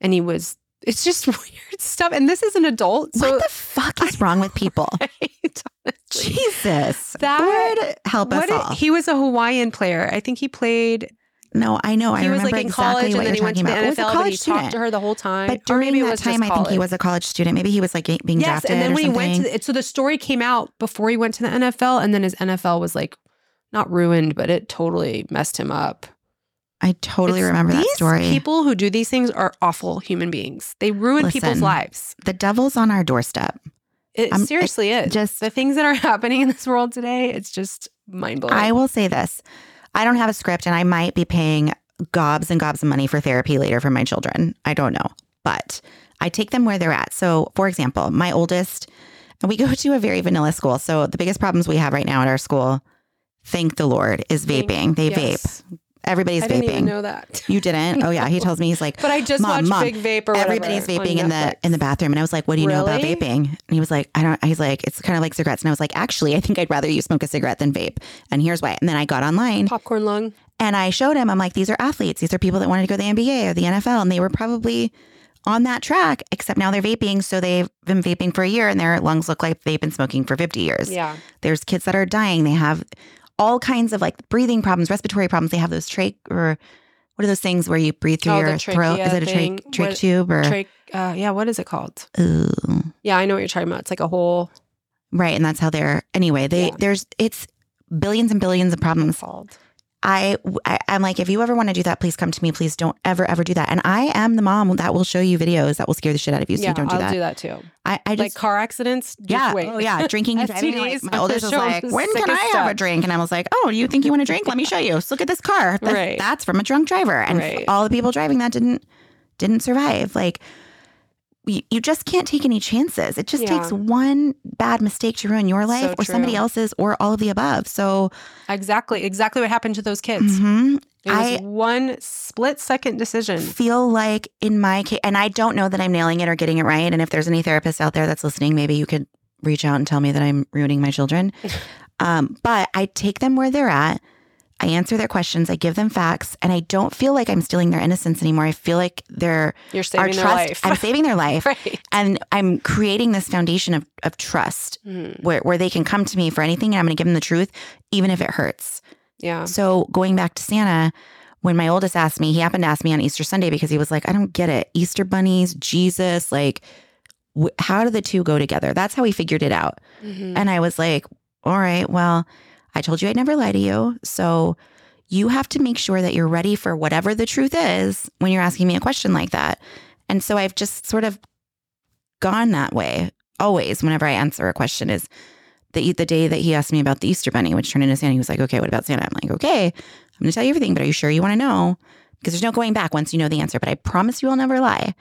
S2: And he was, it's just weird stuff. And this is an adult. So
S1: what the fuck is wrong with people?
S2: Right?
S1: Jesus.
S2: That-
S1: Lord help us
S2: What did-
S1: all.
S2: he was a Hawaiian player. I think he played.
S1: no, I know. I
S2: he was
S1: remember
S2: like in
S1: exactly
S2: college,
S1: what
S2: and then he went to
S1: talking
S2: the
S1: about. Oh, it was a
S2: NFL,
S1: college
S2: he
S1: student.
S2: talked to her the whole time.
S1: But
S2: Or
S1: during
S2: maybe
S1: that time, I think he was a college student. Maybe he was like being
S2: Yes,
S1: drafted
S2: and then when he went to the, so the story came out before he went to the NFL, and then his NFL was like not ruined, but it totally messed him up.
S1: I totally
S2: It's-
S1: remember that
S2: these
S1: story.
S2: People who do these things are awful human beings. They ruin people's lives.
S1: the devil's on our doorstep.
S2: It seriously is.
S1: just-
S2: the things that are happening in this world today, it's just mind blowing.
S1: I will say this. I don't have a script and I might be paying gobs and gobs of money for therapy later for my children. I don't know. But I take them where they're at. So, for example, my oldest, and we go to a very vanilla school. So, the biggest problems we have right now at our school, thank the Lord, is vaping. They
S2: yes.
S1: vape. Everybody's vaping.
S2: I didn't even know that.
S1: You didn't? Oh yeah, he tells me he's like,
S2: But I just
S1: Mom,
S2: watched
S1: Mom,
S2: Big Vape or whatever
S1: everybody's
S2: on
S1: vaping in the
S2: Netflix.
S1: in the bathroom, and I was like, "What do you know about
S2: Really?
S1: vaping?" And he was like, "I don't." He's like, "It's kind of like cigarettes," and I was like, "Actually, I think I'd rather you smoke a cigarette than vape." And here's why. And then I got online
S2: popcorn lung.
S1: and I showed him. I'm like, "These are athletes. These are people that wanted to go to the NBA or the NFL, and they were probably on that track, except now they're vaping. So they've been vaping for a year and their lungs look like they've been smoking for 50 years.
S2: Yeah.
S1: There's kids that are dying. They have all kinds of like breathing problems, respiratory problems. They have those trach or what are those things where you breathe through
S2: Oh,
S1: your throat? Is it a
S2: thing.
S1: trach, trach
S2: What-
S1: tube or?
S2: Trach, uh, yeah, what is it called?
S1: Ooh.
S2: Yeah, I know what you're talking about. It's like a whole
S1: Right. And that's how they're, anyway, they,
S2: Yeah.
S1: there's, it's billions and billions of problems.
S2: called.
S1: I, I, I'm like, if you ever want to do that, please come to me. Please don't ever, ever do that. And I am the mom that will show you videos that will scare the shit out of you. So
S2: yeah,
S1: you don't do
S2: I'll
S1: that.
S2: do that too.
S1: I, I
S2: like car accidents. Just
S1: yeah.
S2: wait.
S1: Oh, yeah. Drinking and driving. Like, my oldest was like, when can I have
S2: stuff.
S1: a drink? And I was like, oh, you think you want a drink? Let me show you. So look at this car. That's,
S2: Right.
S1: that's from a drunk driver. And
S2: Right.
S1: all the people driving that didn't, didn't survive. Like, you, you just can't take any chances. It just
S2: Yeah.
S1: takes one bad mistake to ruin your life
S2: So
S1: or somebody else's or all of the above. So,
S2: Exactly. Exactly what happened to those kids.
S1: mhm.
S2: It was
S1: I-
S2: one split second decision.
S1: feel like in my case, and I don't know that I'm nailing it or getting it right. And if there's any therapists out there that's listening, maybe you could reach out and tell me that I'm ruining my children. um, but I take them where they're at. I answer their questions. I give them facts, and I don't feel like I'm stealing their innocence anymore. I feel like they're
S2: You're
S1: our
S2: saving their
S1: trust.
S2: life.
S1: I'm saving their life,
S2: right.
S1: and I'm creating this foundation of of trust
S2: Mhm.
S1: where where they can come to me for anything, and I'm going to give them the truth, even if it hurts.
S2: Yeah.
S1: So going back to Santa, when my oldest asked me, he happened to ask me on Easter Sunday because he was like, I don't get it. Easter bunnies, Jesus, like, wh- how do the two go together? That's how he figured it out.
S2: Mhm.
S1: And I was like, all right, well, I told you I'd never lie to you. So you have to make sure that you're ready for whatever the truth is when you're asking me a question like that. And so I've just sort of gone that way always whenever I answer a question is the the day that he asked me about the Easter bunny, which turned into Santa, he was like, okay, what about Santa? I'm like, okay, I'm going to tell you everything, but are you sure you want to know? Because there's no going back once you know the answer, but I promise you I'll never lie.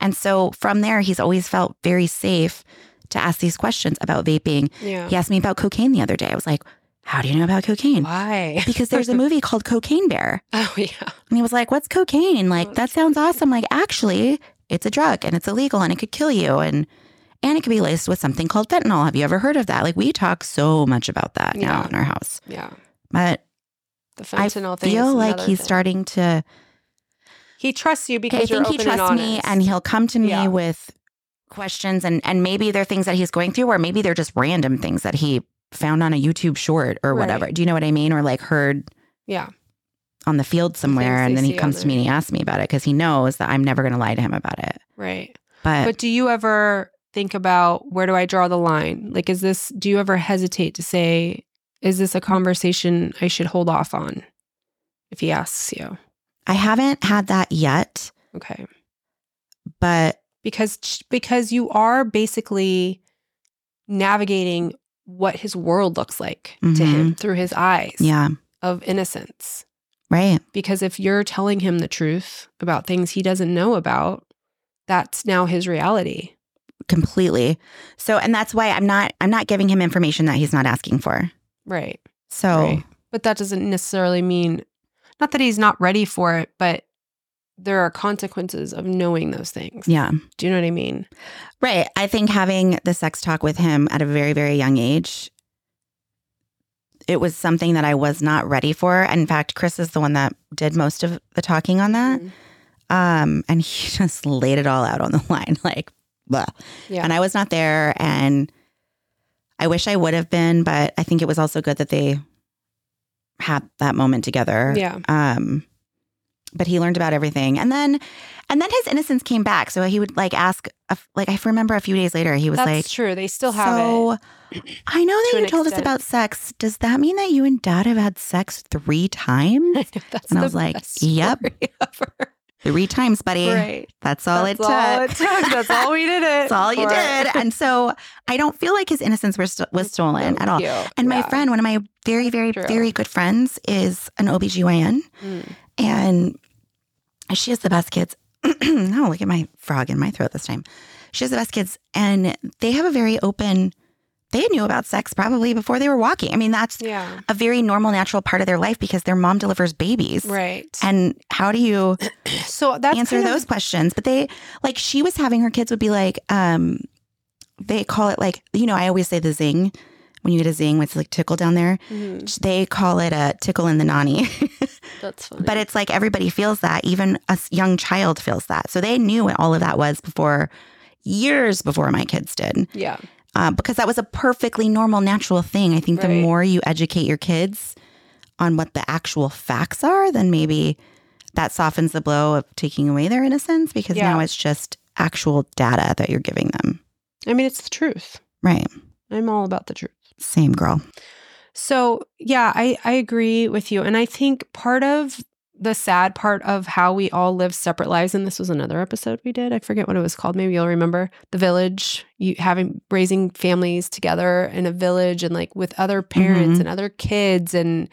S1: And so from there, he's always felt very safe to ask these questions about vaping.
S2: yeah.
S1: He asked me about cocaine the other day. I was like, how do you know about cocaine?
S2: Why?
S1: Because there's a movie called Cocaine Bear.
S2: Oh yeah.
S1: And he was like, what's cocaine? Like,
S2: Oh,
S1: that sounds awesome. Like, actually, it's a drug and it's illegal and it could kill you. And and it could be laced with something called fentanyl. Have you ever heard of that? Like, we talk so much about that now in our house.
S2: Yeah.
S1: But
S2: The
S1: I
S2: fentanyl thing.
S1: feel like he's
S2: thing.
S1: starting to,
S2: He trusts you because
S1: I think he trusts
S2: and
S1: me and he'll come to me
S2: Yeah.
S1: with questions and and maybe they're things that he's going through or maybe they're just random things that he found on a YouTube short or
S2: Right.
S1: whatever. Do you know what I mean? Or like heard
S2: yeah.
S1: on the field somewhere and then he comes to me and he asks me about it because he knows that I'm never going to lie to him about it.
S2: Right.
S1: But,
S2: But do you ever think about where do I draw the line? Like, is this, do you ever hesitate to say, is this a conversation I should hold off on if he asks you?
S1: I haven't had that yet.
S2: Okay.
S1: But
S2: Because, because you are basically navigating what his world looks like to him mm-hmm. through his eyes
S1: yeah,
S2: of innocence.
S1: right.
S2: Because if you're telling him the truth about things he doesn't know about, that's now his reality.
S1: Completely. So and that's why I'm not I'm not giving him information that he's not asking for.
S2: Right.
S1: So
S2: Right. But that doesn't necessarily mean, not that he's not ready for it, but there are consequences of knowing those things.
S1: yeah.
S2: Do you know what I mean?
S1: Right. I think having the sex talk with him at a very, very young age, it was something that I was not ready for. In fact, Chris is the one that did most of the talking on that.
S2: Mhm.
S1: Um, and he just laid it all out on the line, like, blah.
S2: Yeah.
S1: And I was not there. And I wish I would have been, but I think it was also good that they had that moment together.
S2: Yeah.
S1: Um, but he learned about everything, and then, and then his innocence came back. So he would like ask, a, like I remember a few days later, he was
S2: That's
S1: like,
S2: true. They still have
S1: "So,
S2: it.
S1: I know that
S2: to
S1: you told us about sex. Does that mean that you and Dad have had sex three times? And I was like, yep.
S2: ever.
S1: three times, buddy.
S2: Right.
S1: That's all
S2: That's
S1: it took.
S2: it took. That's all we did it.
S1: That's all you did. And so I don't feel like his innocence was, st- was stolen at all. And my friend, one of my very, very,
S2: True.
S1: very good friends, is an OBGYN.
S2: Mm.
S1: And she has the best kids. no, look at my frog in my throat this time. She has the best kids. And they have a very open, they knew about sex probably before they were walking. I mean, that's
S2: Yeah.
S1: a very normal, natural part of their life because their mom delivers babies.
S2: Right.
S1: And how do you
S2: so that's
S1: answer
S2: kind of-
S1: those questions? But they, like, she was having her kids would be like, um, they call it like, you know, I always say the zing when you get a zing, with like tickle down there.
S2: Mhm.
S1: They call it a tickle in the nani.
S2: That's funny.
S1: but it's like everybody feels that. Even a young child feels that. So they knew what all of that was before, years before my kids did,
S2: yeah.
S1: uh, because that was a perfectly normal, natural thing. I think the more you educate your kids on what the actual facts are, then maybe that softens the blow of taking away their innocence because
S2: Yeah.
S1: now it's just actual data that you're giving them.
S2: I mean, it's the truth.
S1: Right.
S2: I'm all about the truth.
S1: Same girl.
S2: So, yeah, I, I agree with you. And I think part of the sad part of how we all live separate lives, and this was another episode we did. I forget what it was called. Maybe you'll remember the village, you having raising families together in a village and like with other parents
S1: Mhm.
S2: and other kids. And,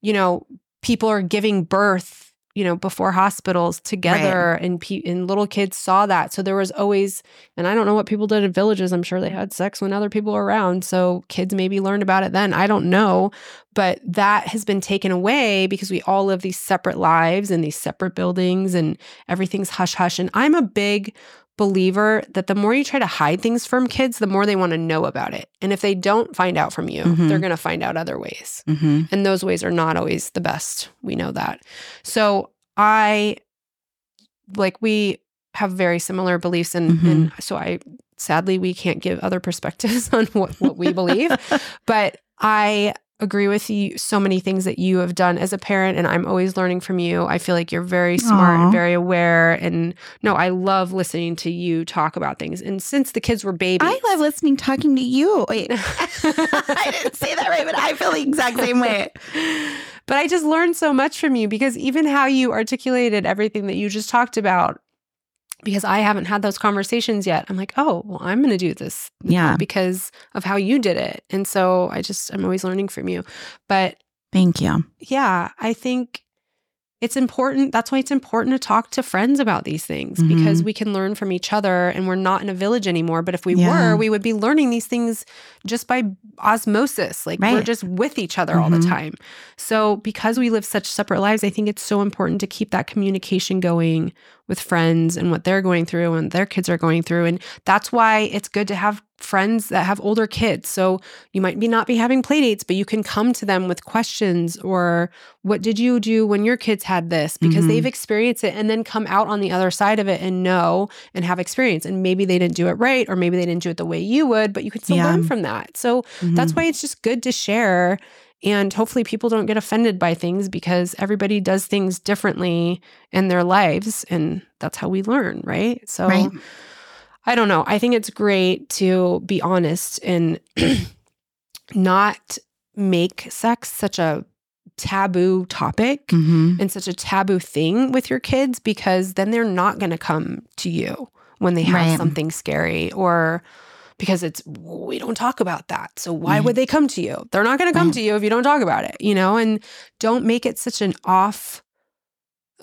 S2: you know, people are giving birth, you know, before hospitals together and, pe- and little kids saw that. So there was always, and I don't know what people did in villages. I'm sure they had sex when other people were around. So kids maybe learned about it then. I don't know. But that has been taken away because we all live these separate lives in these separate buildings and everything's hush hush. And I'm a big believer that the more you try to hide things from kids, the more they want to know about it. And if they don't find out from you,
S1: Mhm.
S2: they're going to find out other ways.
S1: hmm
S2: And those ways are not always the best. We know that. So I like we have very similar beliefs and,
S1: Mhm.
S2: and so I sadly we can't give other perspectives on what, what we believe. But I agree with you so many things that you have done as a parent and I'm always learning from you. I feel like you're very smart
S1: Aw.
S2: and very aware and no, I love listening to you talk about things. And since the kids were babies,
S1: I love listening, talking to you. Wait, I didn't say that right, but I feel the exact same way.
S2: but I just learned so much from you because even how you articulated everything that you just talked about, because I haven't had those conversations yet, I'm like, oh, well, I'm going to do this
S1: Yeah.
S2: because of how you did it. And so I just, I'm always learning from you. But
S1: Thank you.
S2: yeah, I think it's important. That's why it's important to talk to friends about these things because we can learn from each other and we're not in a village anymore. But if we
S1: Yeah.
S2: were, we would be learning these things just by osmosis. Like we're just with each other all the
S1: Mhm.
S2: time. So because we live such separate lives, I think it's so important to keep that communication going with friends and what they're going through and their kids are going through. And that's why it's good to have friends that have older kids. So you might be not be having play dates, but you can come to them with questions or what did you do when your kids had this? Because
S1: Mhm.
S2: they've experienced it and then come out on the other side of it and know and have experience. And maybe they didn't do it right, or maybe they didn't do it the way you would, but you could still
S1: Yeah.
S2: learn from that. So that's
S1: Mhm.
S2: why it's just good to share. And hopefully people don't get offended by things because everybody does things differently in their lives. And that's how we learn, right? So
S1: Right.
S2: I don't know. I think it's great to be honest and not make sex such a taboo topic
S1: Mhm.
S2: and such a taboo thing with your kids because then they're not going to come to you when they have
S1: Right.
S2: something scary or because it's we don't talk about that. So why would they come to you? They're not going to come to you if you don't talk about it, you know? And don't make it such an off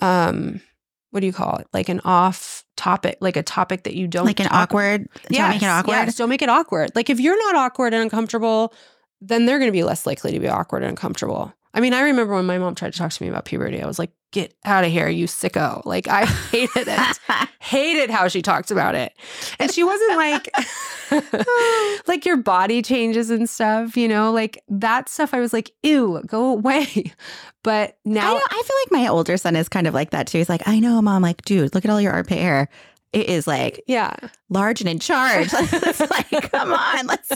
S2: um what do you call it? Like an off topic, like a topic that you don't
S1: like an
S2: talk
S1: awkward. Don't make it awkward.
S2: Yes, don't make it awkward. Like if you're not awkward and uncomfortable, then they're going to be less likely to be awkward and uncomfortable. I mean, I remember when my mom tried to talk to me about puberty, I was like, get out of here, you sicko. Like I hated it. hated how she talked about it. And she wasn't like like your body changes and stuff, you know, like that stuff I was like, ew, go away. But
S1: I,
S2: now
S1: know, I feel like my older son is kind of like that too. He's like, I know, mom. Like, dude, look at all your armpit hair. It is like
S2: yeah.
S1: large and in charge. it's like, come on, let's.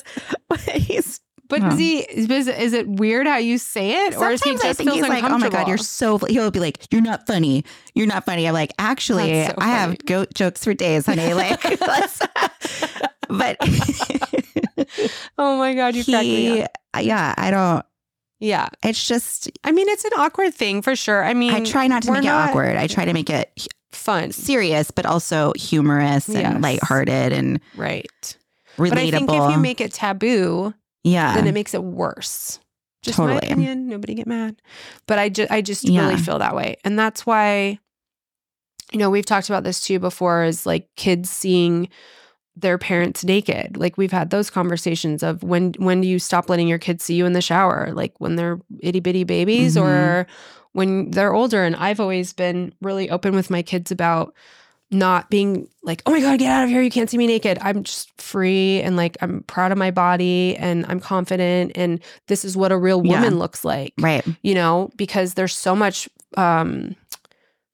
S1: He's
S2: But
S1: Oh.
S2: is he is, is it weird how you say it? or is he
S1: sometimes
S2: just
S1: I think
S2: feels
S1: he's like, oh, oh my god, you're
S2: uncomfortable?
S1: so. He'll be like, you're not funny. You're not funny. I'm like, actually,
S2: so
S1: I have goat jokes for days, honey. Like, let's, but
S2: Oh my god, you crack me up.
S1: yeah, I don't.
S2: Yeah.
S1: It's just
S2: I mean, it's an awkward thing for sure. I mean,
S1: I try not to
S2: we're
S1: make it awkward. I try to make it
S2: fun.
S1: serious, but also humorous and lighthearted and
S2: Right.
S1: relatable.
S2: But I think if you make it taboo,
S1: yeah,
S2: then it makes it worse. Just my
S1: Totally.
S2: opinion. Nobody get mad. But I just I just
S1: Yeah.
S2: really feel that way. And that's why, you know, we've talked about this too before is like kids seeing their parents naked. Like we've had those conversations of when when do you stop letting your kids see you in the shower? Like when they're itty bitty babies
S1: Mhm.
S2: or when they're older. And I've always been really open with my kids about not being like, oh my God, get out of here. You can't see me naked. I'm just free and like I'm proud of my body and I'm confident. And this is what a real
S1: Yeah.
S2: woman looks like.
S1: Right.
S2: You know, because there's so much um,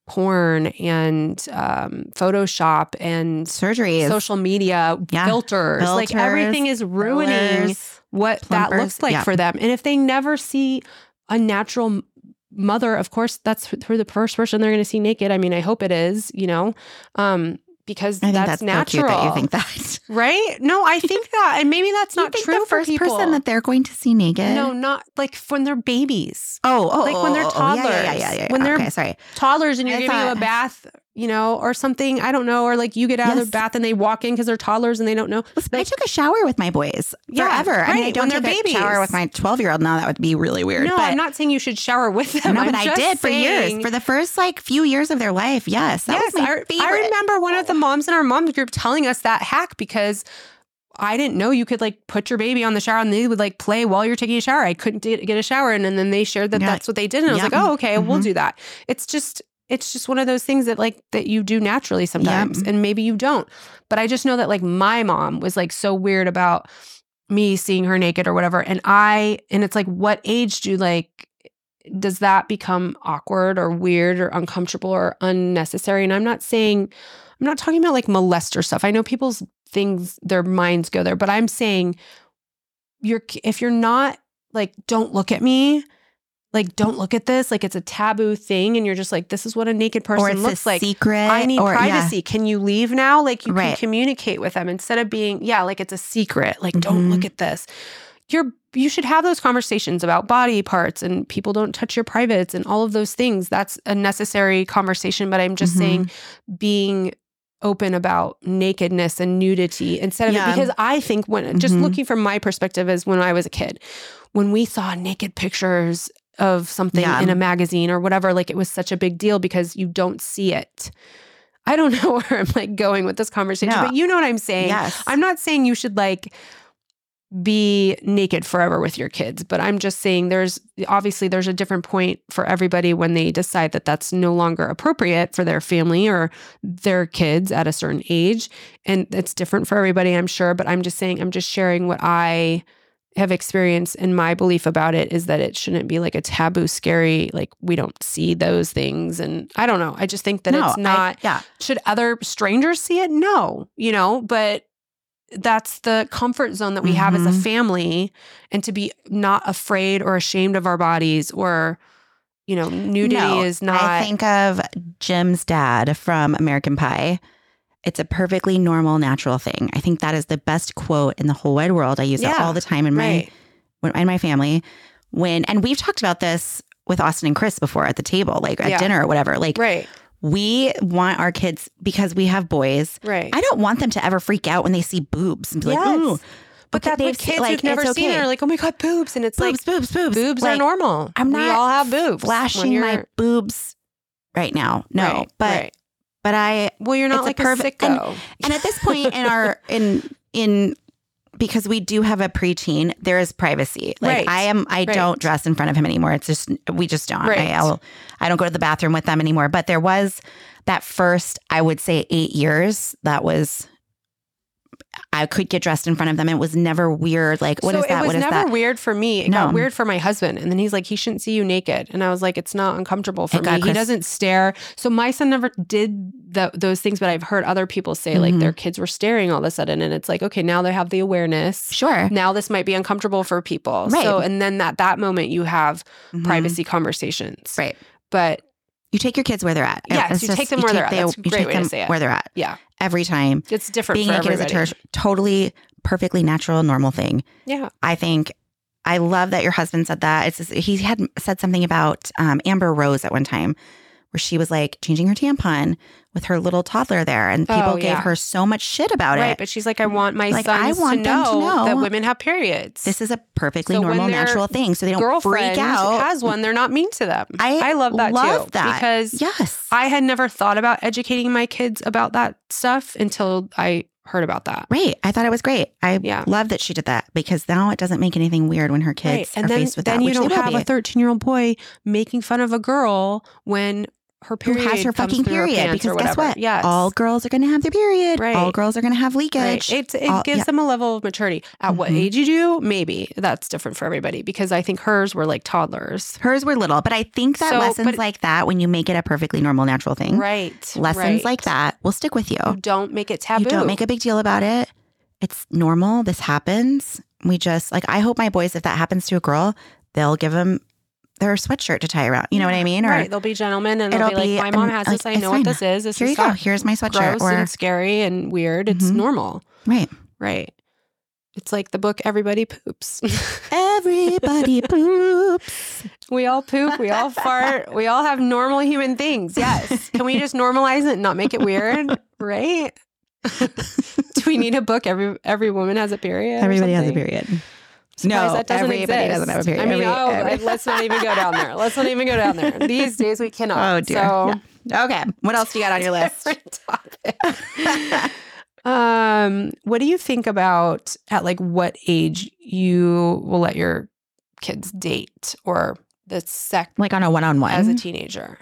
S2: porn and um, Photoshop and
S1: surgery,
S2: social media
S1: Yeah.
S2: filters. Like everything is ruining
S1: fillers.
S2: what that looks like
S1: Yeah.
S2: for them. And if they never see a natural mother, of course, that's who the first person they're going to see naked. I mean, I hope it is, you know, um, because
S1: I think
S2: that's,
S1: that's, so
S2: natural.
S1: cute that you think that.
S2: right? No, I think that, and maybe that's not
S1: think
S2: true
S1: the first person that they're going to see naked.
S2: no, not like when they're babies,
S1: Oh, oh,
S2: Like
S1: oh,
S2: when they're
S1: oh, oh, yeah, yeah,
S2: toddlers.
S1: Yeah, yeah, yeah.
S2: When they're-
S1: okay, sorry.
S2: toddlers, and you're
S1: I
S2: giving you a bath, you know, or something. I don't know, or like you get out of the bath and they walk in because they're toddlers and they don't know.
S1: I took a shower with my boys
S2: Yeah,
S1: forever. I mean, I don't take
S2: they're
S1: a shower with my 12 year old now. That would be really weird.
S2: no,
S1: but
S2: I'm not saying you should shower with them.
S1: No, but I did for
S2: saying-
S1: years. For the first like few years of their life. Yes. That
S2: yes,
S1: was my
S2: I,
S1: favorite.
S2: I remember one of the moms in our mom's group telling us that hack because I didn't know you could like put your baby on the shower and they would like play while you're taking a shower. I couldn't get a shower in, and then they shared that
S1: Yeah.
S2: that's what they did, and I was
S1: Yeah.
S2: like, oh, okay, we'll
S1: Mhm.
S2: do that. It's just it's just one of those things that like that you do naturally sometimes, and maybe you don't. But I just know that like my mom was like so weird about me seeing her naked or whatever, and I and it's like, what age do you like does that become awkward or weird or uncomfortable or unnecessary? And I'm not saying, I'm not talking about like molester stuff. I know people's things, their minds go there, but I'm saying you're, if you're not like, don't look at me, like, don't look at this, like it's a taboo thing. And you're just like, this is what a naked person
S1: or it's
S2: looks
S1: a
S2: like.
S1: secret.
S2: I need
S1: or, yeah.
S2: privacy. Can you leave now? Like you can communicate with them instead of being, yeah, like it's a secret. Like don't look
S1: Mhm.
S2: at this. You're you should have those conversations about body parts and people don't touch your privates and all of those things. That's a necessary conversation. But I'm just
S1: Mhm.
S2: saying being open about nakedness and nudity instead of
S1: Yeah.
S2: because I think when just
S1: Mhm.
S2: looking from my perspective as when I was a kid, when we saw naked pictures of something
S1: Yeah.
S2: in a magazine or whatever, like it was such a big deal because you don't see it. I don't know where I'm like going with this conversation,
S1: No.
S2: but you know what I'm saying.
S1: Yes.
S2: I'm not saying you should like be naked forever with your kids, but I'm just saying there's obviously there's a different point for everybody when they decide that that's no longer appropriate for their family or their kids at a certain age. And it's different for everybody, I'm sure, but I'm just saying I'm just sharing what I have experienced and my belief about it is that it shouldn't be like a taboo scary like we don't see those things and I don't know. I just think that
S1: No,
S2: it's
S1: I-
S2: not
S1: yeah.
S2: should other strangers see it? No, you know, but that's the comfort zone that we have as a
S1: Mhm.
S2: family and to be not afraid or ashamed of our bodies or you know, nudity
S1: No,
S2: is not
S1: I think of Jim's dad from American Pie. It's a perfectly normal, natural thing. I think that is the best quote in the whole wide world. I use it
S2: Yeah,
S1: all the time in my
S2: right.
S1: in my family. When and we've talked about this with Austin and Chris before at the table, like at
S2: Yeah.
S1: dinner or whatever. Like
S2: Right.
S1: we want our kids because we have boys.
S2: Right.
S1: I don't want them to ever freak out when they see boobs and be like, "Ooh."
S2: but that's what kids
S1: like,
S2: who've never
S1: it's
S2: seen it are like, oh my God, boobs. And it's like
S1: boobs, boobs, boobs.
S2: like are normal.
S1: I'm not.
S2: we all have boobs.
S1: flashing my boobs right now. No,
S2: Right,
S1: but
S2: right.
S1: But I
S2: well, you're not
S1: it's a
S2: like a,
S1: perfect-
S2: sicko.
S1: and at this point in our in in because we do have a preteen, there is privacy. Like
S2: Right.
S1: I am, I
S2: Right.
S1: don't dress in front of him anymore. It's just we just don't.
S2: Right.
S1: I, I'll, I don't go to the bathroom with them anymore. But there was that first, I would say, eight years. That was. I could get dressed in front of them. It was never weird. Like, what
S2: so
S1: is that?
S2: It was
S1: What is
S2: never
S1: that?
S2: weird for me. It
S1: No.
S2: got weird for my husband. And then he's like, he shouldn't see you naked. And I was like, it's not uncomfortable for
S1: It
S2: me.
S1: got
S2: He doesn't stare. So my son never did the, those things, but I've heard other people say like
S1: Mhm.
S2: their kids were staring all of a sudden. And it's like, okay, now they have the awareness.
S1: Sure.
S2: Now this might be uncomfortable for people.
S1: Right.
S2: So, and then at that moment, you have
S1: Mhm.
S2: privacy conversations.
S1: Right.
S2: But
S1: You take your kids where they're at.
S2: Yes,
S1: It's
S2: you take them where they're at. That's a great way to say it.
S1: Where they're at
S2: yeah,
S1: every time.
S2: it's different
S1: Being naked is a
S2: everybody.
S1: ter- totally perfectly natural, normal thing.
S2: yeah.
S1: I think I love that your husband said that. It's just, he had said something about um, Amber Rose at one time, where she was like changing her tampon with her little toddler there, and people
S2: Oh,
S1: gave
S2: yeah.
S1: her so much shit about
S2: Right.
S1: it.
S2: Right, but she's like, I want my
S1: Like, I want
S2: to, know
S1: to know
S2: that women have periods.
S1: This is a perfectly
S2: So
S1: normal, natural thing, so they don't
S2: girlfriend
S1: freak out.
S2: has one, they're not mean to them.
S1: I I
S2: love that
S1: love
S2: too.
S1: that.
S2: Because
S1: yes,
S2: I had never thought about educating my kids about that stuff until I heard about that.
S1: Right. I thought it was great. I
S2: Yeah.
S1: love that she did that because now it doesn't make anything weird when her kids
S2: Right. And
S1: are
S2: then,
S1: faced with
S2: then
S1: that.
S2: you don't have
S1: be.
S2: a 13 year old boy making fun of a girl when her
S1: who
S2: period
S1: has her fucking period. Because guess what?
S2: Yes.
S1: All girls are going to have their period.
S2: Right.
S1: All girls are going to have
S2: Right.
S1: leakage.
S2: It, it
S1: all-
S2: gives
S1: yeah.
S2: them a level of maturity. At what
S1: Mhm.
S2: age you do, maybe that's different for everybody because I think hers were like toddlers.
S1: Hers were little, but I think that
S2: So,
S1: lessons
S2: but-
S1: like that, when you make it a perfectly normal, natural thing,
S2: Right.
S1: lessons
S2: right.
S1: like that will stick with you.
S2: You don't make it taboo.
S1: You don't make a big deal about it. It's normal. This happens. We just like. I hope my boys, if that happens to a girl, they'll give them their sweatshirt to tie around. You know what I mean? Or
S2: right. They'll be gentlemen and they'll be like,
S1: be,
S2: my mom has
S1: like,
S2: this. I know
S1: fine.
S2: what this is. This
S1: here
S2: is
S1: you go. Here's my sweatshirt.
S2: gross
S1: Or
S2: and scary and weird. It's
S1: Mhm.
S2: normal.
S1: right.
S2: Right. It's like the book Everybody Poops.
S1: Everybody poops.
S2: we all poop. We all fart. We all have normal human things. Yes. Can we just normalize it and not make it weird? Right? Do we need a book? Every every woman has a period.
S1: Everybody has a period. No,
S2: that doesn't
S1: everybody
S2: exist.
S1: doesn't have a period.
S2: I mean,
S1: Every-
S2: oh,
S1: every-
S2: let's not even go down there. Let's not even go down there. These days we cannot.
S1: Oh, dear.
S2: So
S1: Okay. What else do you got on your list?
S2: topic. um, what do you think about at like what age you will let your kids date or the sex
S1: like on a one on one
S2: as a
S1: one.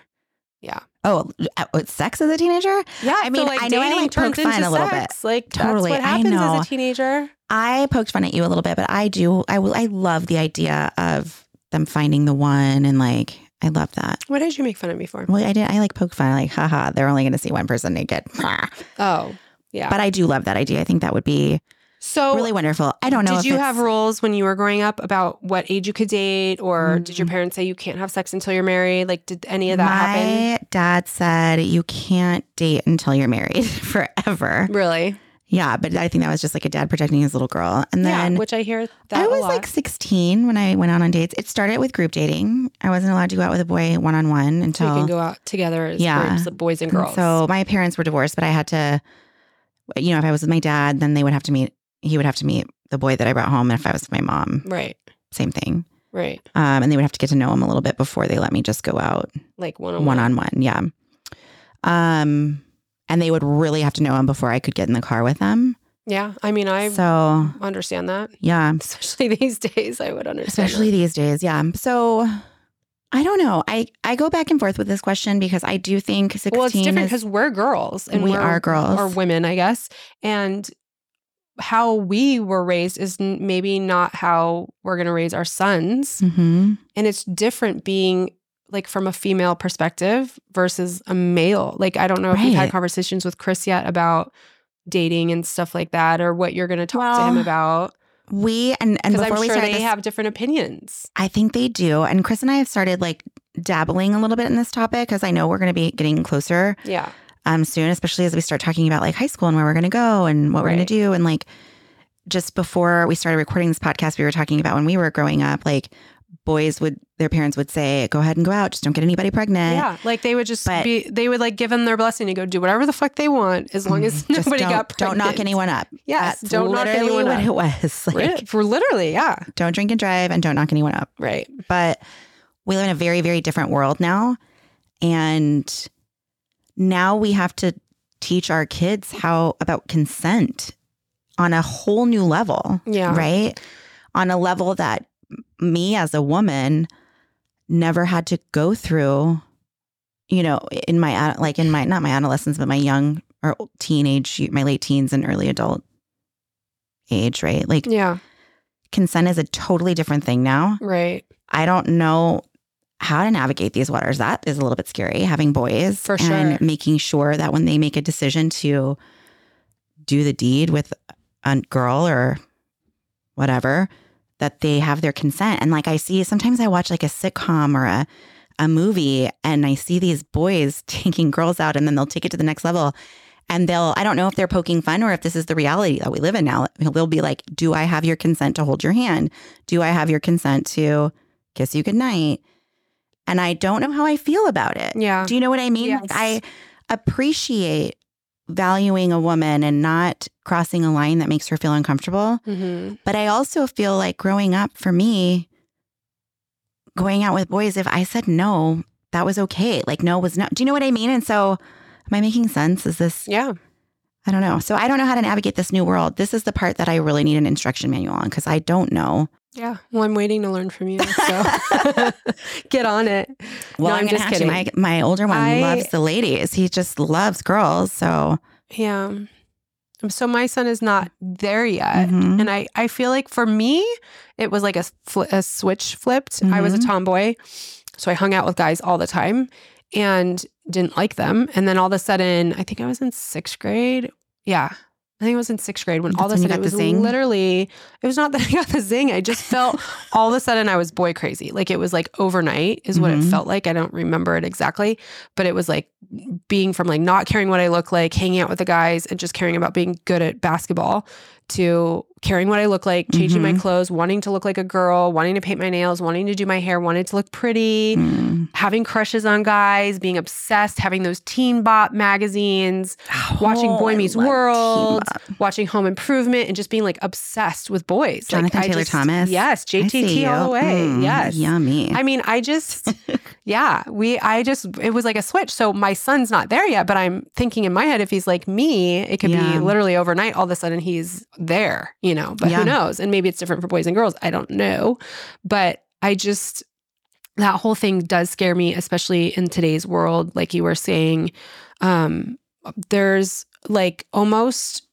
S2: Teenager?
S1: Oh, uh, with sex as a teenager?
S2: Yeah,
S1: I mean, I know I, like,
S2: turns
S1: poke fun a little
S2: sex. Like
S1: Totally,
S2: what
S1: I
S2: happens
S1: know.
S2: as a teenager.
S1: I poked fun at you a little bit, but I do. I will. I love the idea of them finding the one, and like I love that.
S2: What did you make fun of me for?
S1: Well, I did. I like poke fun. Like, haha, they're only going to see one person naked.
S2: Oh, yeah.
S1: But I do love that idea. I think that would be
S2: so
S1: really wonderful. I don't know.
S2: Did you
S1: it's-
S2: have rules when you were growing up about what age you could date, or did your
S1: Mm.
S2: parents say you can't have sex until you're married? Like, did any of that
S1: My
S2: happen?
S1: dad said you can't date until you're married forever.
S2: Really?
S1: Yeah, but I think that was just like a dad protecting his little girl. And
S2: yeah,
S1: then
S2: which I hear that
S1: I was like 16 when I went out on dates. It started with group dating. I wasn't allowed to go out with a boy one on one
S2: so
S1: until
S2: you can go out together as
S1: Yeah.
S2: groups of boys and
S1: And
S2: girls.
S1: So my parents were divorced, but I had to, you know, if I was with my dad, then they would have to meet. He would have to meet the boy that I brought home. And if I was with my mom,
S2: right,
S1: same thing.
S2: right,
S1: Um, and they would have to get to know him a little bit before they let me just go out
S2: like one on
S1: one on one. Yeah. Um, and they would really have to know him before I could get in the car with them.
S2: Yeah, I mean, I
S1: So
S2: understand that,
S1: yeah,
S2: especially these days. I would understand.
S1: especially these days. Yeah. So I don't know. I I go back and forth with this question because I do think
S2: that.
S1: sixteen
S2: well, it's different because we're girls and
S1: We are girls.
S2: or women, I guess, and how we were raised is maybe not how we're going to raise our sons.
S1: Mhm.
S2: and it's different being like from a female perspective versus a male like i don't know if you've had conversations with chris yet about dating and stuff like that or what you're going to talk to him about
S1: we and and before
S2: i'm
S1: we
S2: sure
S1: started
S2: they
S1: this,
S2: have different opinions
S1: I think they do. And Chris and I have started like dabbling a little bit in this topic because I know we're going to be getting closer
S2: yeah
S1: um soon, especially as we start talking about like high school and where we're going to go and what we're going to do. And like just before we started recording this podcast, we were talking about when we were growing up, like boys would their parents would say, "Go ahead and go out, just don't get anybody pregnant."
S2: yeah like they would just
S1: But-
S2: be they would like give them their blessing to go do whatever the fuck they want as long as
S1: Mm,
S2: nobody got
S1: don't knock anyone up.
S2: yes
S1: That's
S2: don't knock
S1: literally
S2: anyone
S1: what
S2: up
S1: it was. Like,
S2: for literally yeah
S1: don't drink and drive and don't knock anyone up.
S2: right
S1: but we live in a very very different world now and now we have to teach our kids how about consent on a whole new level
S2: yeah.
S1: right? On a level that me as a woman never had to go through you know in my like in my not my adolescence but my young or teenage my late teens and early adult age right? Like
S2: yeah.
S1: consent is a totally different thing now.
S2: Right.
S1: I don't know how to navigate these waters. That is a little bit scary, having boys
S2: For
S1: and making sure that when they make a decision to do the deed with a girl or whatever, that they have their consent. And like I see, sometimes I watch like a sitcom or a a movie, and I see these boys taking girls out, and then they'll take it to the next level. And they'll, I don't know if they're poking fun or if this is the reality that we live in now. They'll be like, Do I have your consent to hold your hand? Do I have your consent to kiss you goodnight? And I don't know how I feel about it.
S2: yeah
S1: Do you know what I mean?
S2: Yes.
S1: Like, I appreciate valuing a woman and not crossing a line that makes her feel uncomfortable.
S2: hmm
S1: But I also feel like growing up for me, going out with boys, if I said no, that was okay. Like no was no. Do you know what I mean? And so am I making sense? Is this
S2: yeah
S1: I don't know. So I don't know how to navigate this new world. This is the part that I really need an instruction manual on because I don't know.
S2: Yeah. Well, I'm waiting to learn from you. So get on it.
S1: Well,
S2: No,
S1: I'm,
S2: I'm just kidding.
S1: My my older one
S2: I-
S1: loves the ladies. He just loves girls. So
S2: Yeah. Um, So my son is not there yet.
S1: Mhm.
S2: And I, I feel like for me, it was like a, fl- a switch flipped. I was a
S1: Mhm.
S2: tomboy. So I hung out with guys all the time and didn't like them. And then all of a sudden, I think I was in sixth grade. Yeah. I think it was in sixth grade when all of a
S1: That's
S2: sudden it was
S1: the zing?
S2: literally, it was not that I got the zing. I just felt all of a sudden I was boy crazy. Like it was like overnight is what it
S1: Mhm.
S2: felt like. I don't remember it exactly, but it was like being from like not caring what I look like, hanging out with the guys and just caring about being good at basketball to caring what I look like, changing my
S1: Mhm.
S2: clothes, wanting to look like a girl, wanting to paint my nails, wanting to do my hair, wanting to look pretty,
S1: mm.
S2: having crushes on guys, being obsessed, having those teen bop magazines, watching
S1: Oh,
S2: Boy Meets World, watching Home Improvement, and just being like obsessed with boys. Like,
S1: Jonathan
S2: I
S1: Taylor
S2: just-
S1: Thomas.
S2: Yes, JTT all the way.
S1: Mm,
S2: yes.
S1: Yummy.
S2: I mean, I just, yeah, we, I just, it was like a switch. So my son's not there yet, but I'm thinking in my head, if he's like me, it could
S1: Yeah.
S2: be literally overnight. All of a sudden he's there, you know, but
S1: Yeah.
S2: who knows? And maybe it's different for boys and girls. I don't know. But I just, that whole thing does scare me, especially in today's world. Like you were saying, um, there's like almost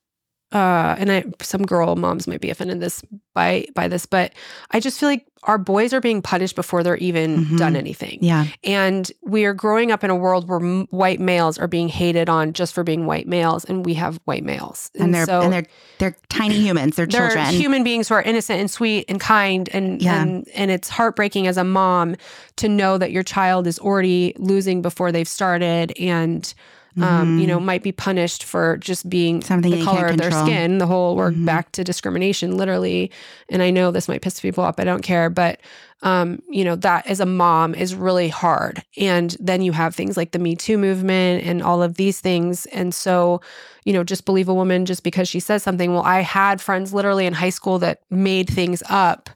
S2: uh and I some girl moms might be offended this by by this, but I just feel like our boys are being punished before they're even
S1: Mhm.
S2: done anything.
S1: yeah.
S2: And we are growing up in a world where m- white males are being hated on just for being white males, and we have white males,
S1: And, they're
S2: so
S1: and they're they're tiny humans. They're,
S2: they're
S1: children.
S2: human beings who are innocent and sweet and kind and
S1: Yeah.
S2: and and it's heartbreaking as a mom to know that your child is already losing before they've started and um, you know might be punished for just being
S1: Something
S2: the color of their skin the whole we're
S1: Mhm.
S2: back to discrimination literally. And i know this might piss people off i don't care but um, you know that as a mom is really hard. And then you have things like the me too movement and all of these things. And so you know just believe a woman just because she says something. Well i had friends literally in high school that made things up.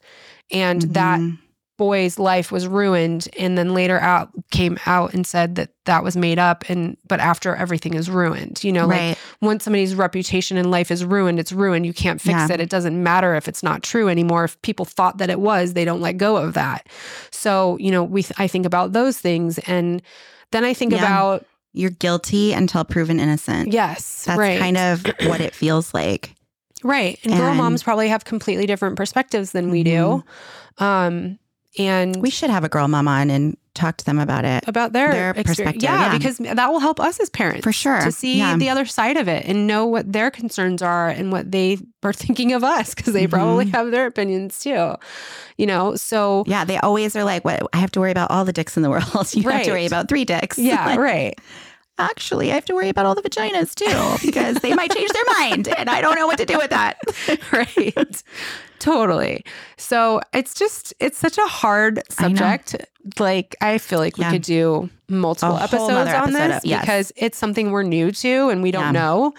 S2: And that
S1: Mhm.
S2: Boy's life was ruined and then later out came out and said that that was made up and but after everything is ruined you know like once somebody's reputation and life is ruined it's ruined. You can't fix
S1: Yeah.
S2: it. It doesn't matter if it's not true anymore. If people thought that it was they don't let go of that. So you know we i think about those things and then i think
S1: Yeah.
S2: about
S1: You're guilty until proven innocent.
S2: yes
S1: That's
S2: right.
S1: kind of what it feels like.
S2: right. And, girl moms probably have completely different perspectives than we do. Um and
S1: We should have a girl mom on and talk to them about it.
S2: about their,
S1: Their perspective,
S2: Yeah,
S1: yeah.
S2: because that will help us as parents
S1: For sure.
S2: to see
S1: Yeah.
S2: the other side of it and know what their concerns are and what they are thinking of us because they
S1: Mhm.
S2: probably have their opinions too. You know, so
S1: Yeah, they always are like, "What? I have to worry about all the dicks in the world. You have to worry about three dicks."
S2: yeah, right.
S1: Actually, I have to worry about all the vaginas too because they might change their mind, and I don't know what to do with that.
S2: right. totally. So it's just it's such a hard
S1: I
S2: subject. Like I feel like we could do multiple
S1: A
S2: episodes on
S1: episode
S2: this
S1: of- yes.
S2: because it's something we're new to and we don't
S1: Yeah.
S2: know.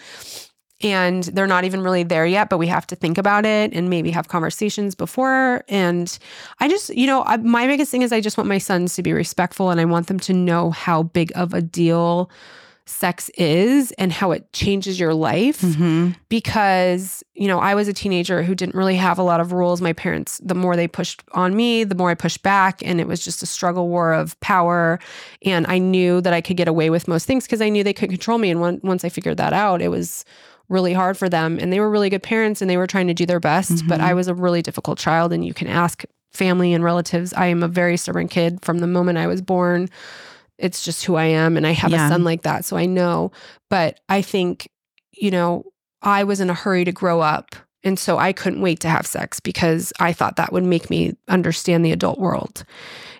S2: And they're not even really there yet, but we have to think about it and maybe have conversations before. And I just, you know, I, my biggest thing is I just want my sons to be respectful and I want them to know how big of a deal sex is and how it changes your life.
S1: Mhm.
S2: because you know I was a teenager who didn't really have a lot of rules. My parents the more they pushed on me the more I pushed back. And it was just a struggle war of power. And I knew that I could get away with most things because I knew they could control me. And when, once I figured that out it was really hard for them and they were really good parents and they were trying to do their best but
S1: Mhm.
S2: I was a really difficult child and you can ask family and relatives I am a very stubborn kid from the moment I was born it's just who I am and I have
S1: Yeah.
S2: a son like that so I know but I think you know I was in a hurry to grow up. And so I couldn't wait to have sex because I thought that would make me understand the adult world.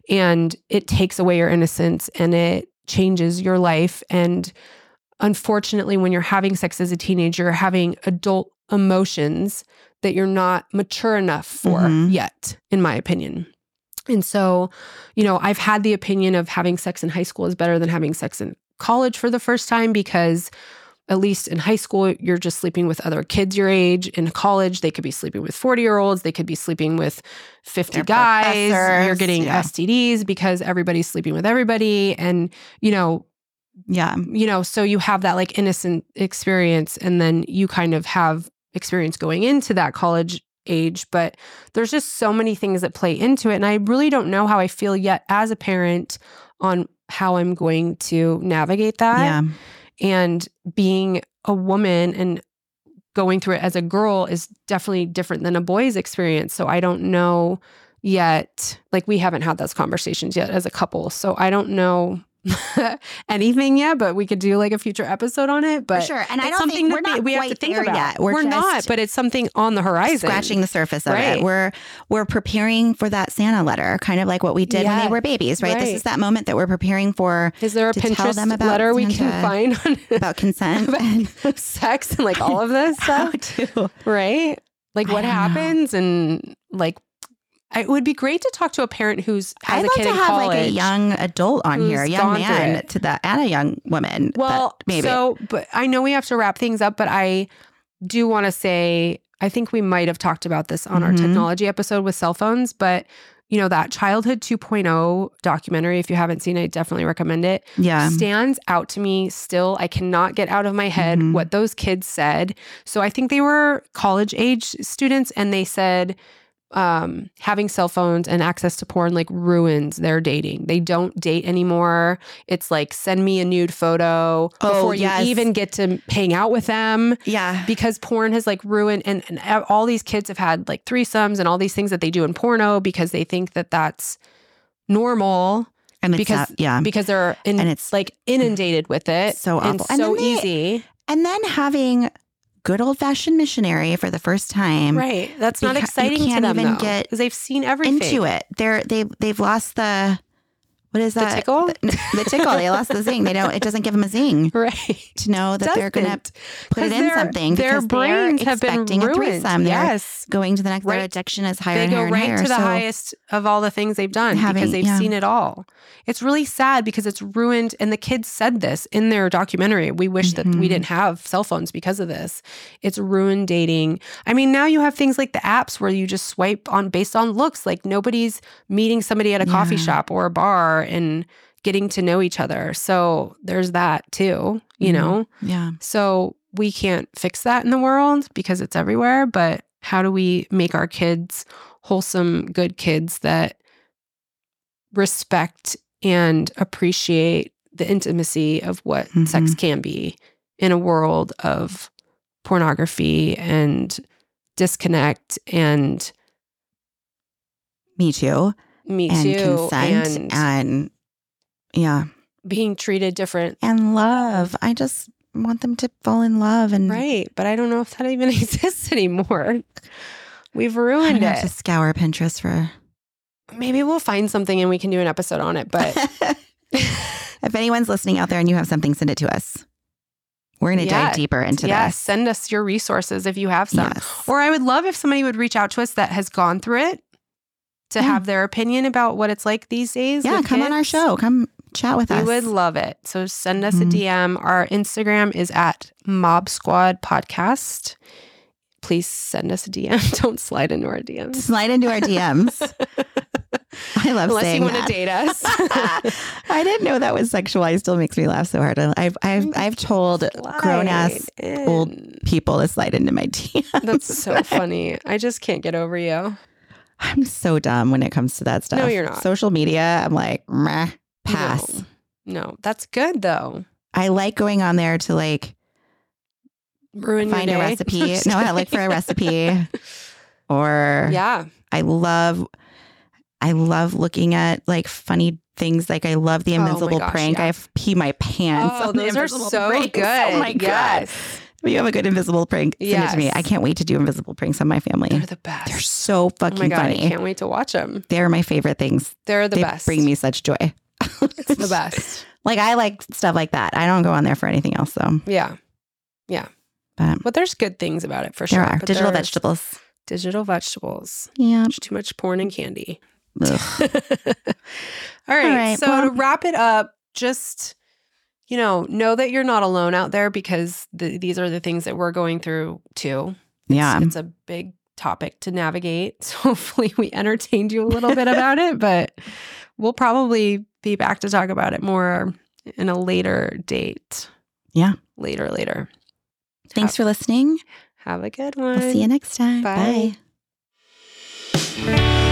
S2: And it takes away your innocence and it changes your life. And unfortunately, when you're having sex as a teenager, you're having adult emotions that you're not mature enough for
S1: Mhm.
S2: yet, in my opinion. And so, you know, I've had the opinion of having sex in high school is better than having sex in college for the first time because at least in high school, you're just sleeping with other kids your age. In college, they could be sleeping with 40 year olds. They could be sleeping with 50
S1: Their
S2: guys. You're getting
S1: yeah.
S2: STDs because everybody's sleeping with everybody. And, you know,
S1: Yeah.
S2: you know, so you have that like innocent experience and then you kind of have experience going into that college age, but there's just so many things that play into it. And I really don't know how I feel yet as a parent on how I'm going to navigate that.
S1: Yeah.
S2: And being a woman and going through it as a girl is definitely different than a boy's experience. So I don't know yet. Like we haven't had those conversations yet as a couple. So I don't know anything yet, but we could do like a future episode on it. But
S1: For sure. And I don't think
S2: something
S1: we're not
S2: we have to think
S1: there
S2: about.
S1: yet. We're
S2: We're, not, but it's something on the horizon.
S1: Scratching the surface of
S2: Right.
S1: it. We're we're preparing for that Santa letter, kind of like what we did when they were babies, right? This is that moment that we're preparing for
S2: Is there a Pinterest
S1: them about
S2: letter we can find on
S1: about consent and
S2: sex and like all of this stuff?
S1: to
S2: right? Like what
S1: don't know.
S2: happens and like it would be great to talk to a parent who's has
S1: I'd
S2: a
S1: love
S2: kid
S1: to
S2: in
S1: have
S2: college.
S1: like a young adult on here, a young man to that and a young woman.
S2: Well,
S1: maybe
S2: so but I know we have to wrap things up, but I do want to say I think we might have talked about this on our
S1: Mhm.
S2: technology episode with cell phones, but you know that childhood 2.0 documentary if you haven't seen it I definitely recommend it
S1: yeah,
S2: stands out to me still. I cannot get out of my head
S1: Mhm.
S2: what those kids said. So I think they were college age students and they said um, having cell phones and access to porn like ruins their dating. They don't date anymore. It's like send me a nude photo
S1: Oh,
S2: before
S1: yes.
S2: you even get to hang out with them
S1: yeah,
S2: because porn has like ruined and, and all these kids have had like threesomes and all these things that they do in porno because they think that that's normal
S1: and
S2: because-
S1: that- yeah,
S2: because they're in,
S1: And it's-
S2: like inundated with it.
S1: So awful. And
S2: so
S1: they-
S2: easy.
S1: and then having good old fashioned missionary for the first time
S2: Right. That's not exciting to them
S1: even
S2: though,
S1: get
S2: because they've seen everything.
S1: into it. They're they've they've lost the what is that?
S2: The tickle?
S1: The, the tickle. They lost the zing. They don't. It doesn't give them a zing
S2: Right.
S1: to know that they're gonna put it in something
S2: Their
S1: they're
S2: brains have been ruined.
S1: threesome. They're
S2: Yes.
S1: going to the next. Their addiction is higher
S2: They
S1: and
S2: go
S1: higher
S2: right
S1: higher.
S2: to the
S1: so,
S2: highest of all the things they've done
S1: Having-
S2: because they've
S1: yeah.
S2: seen it all. It's really sad because it's ruined. And the kids said this in their documentary. We wish that we
S1: Mhm.
S2: didn't have cell phones because of this. It's ruined dating. I mean, now you have things like the apps where you just swipe on based on looks. Like nobody's meeting somebody at a coffee shop or a bar and getting to know each other. So there's that too, you
S1: Mhm.
S2: know?
S1: Yeah.
S2: So we can't fix that in the world because it's everywhere. But how do we make our kids wholesome, good kids that respect and appreciate the intimacy of what sex
S1: Mhm.
S2: can be in a world of pornography and disconnect and
S1: Me too.
S2: Me
S1: and
S2: too
S1: consent
S2: and,
S1: and yeah
S2: being treated different
S1: and love. I just want them to fall in love and
S2: right but i don't know if that even exists anymore we've ruined
S1: gonna have to
S2: it
S1: scour Pinterest for.
S2: maybe we'll find something and we can do an episode on it but
S1: if anyone's listening out there and you have something, send it to us. We're gonna
S2: Yeah.
S1: dive deeper into
S2: yes
S1: this.
S2: send us your resources if you have some
S1: Yes.
S2: or i would love if somebody would reach out to us that has gone through it to
S1: Yeah.
S2: have their opinion about what it's like these days
S1: yeah, come on our show. Come chat with
S2: We
S1: us.
S2: We would love it. So send us
S1: Mhm.
S2: a DM. Our Instagram is at Mob Squad Podcast. Please send us a DM. Don't slide into our DMs.
S1: Slide into our DMs. I love
S2: Unless
S1: saying
S2: you want
S1: that.
S2: to date us.
S1: I didn't know that was sexual. It still makes me laugh so hard. I've I've I've told grown ass old people to slide into my DMs.
S2: That's so funny. I just can't get over you.
S1: I'm so dumb when it comes to that stuff.
S2: No, you're not.
S1: Social media, I'm like, meh, pass.
S2: No. No, that's good though.
S1: I like going on there to like
S2: Ruin
S1: find a recipe. no, I look for a recipe. Or
S2: yeah.
S1: I love I love looking at like funny things. Like I love the
S2: Oh
S1: invisible
S2: gosh,
S1: prank.
S2: yeah.
S1: I pee my pants.
S2: Oh, those are so good.
S1: Oh my god.
S2: Yes.
S1: You have a good invisible prank, send it to me. I can't wait to do invisible pranks on my family.
S2: They're the best.
S1: They're so
S2: oh
S1: fucking
S2: my god, I can't wait to watch them.
S1: They're my favorite things.
S2: They're the
S1: they
S2: best.
S1: bring me such joy.
S2: it's the best.
S1: Like I like stuff like that. I don't go on there for anything else though.
S2: Yeah.
S1: But
S2: But there's good things about it for
S1: there
S2: sure.
S1: are
S2: But
S1: digital vegetables.
S2: Digital vegetables.
S1: Yeah.
S2: There's too much porn and candy. All right.
S1: right,
S2: so
S1: well-
S2: to wrap it up, just you know, know that you're not alone out there because the, these are the things that we're going through too.
S1: Yeah.
S2: It's, it's a big topic to navigate. So hopefully we entertained you a little bit about it, but we'll probably be back to talk about it more in a later date.
S1: Yeah.
S2: Later, later.
S1: Thanks for listening.
S2: Have a good one.
S1: We'll see you next time.
S2: Bye.
S1: Bye.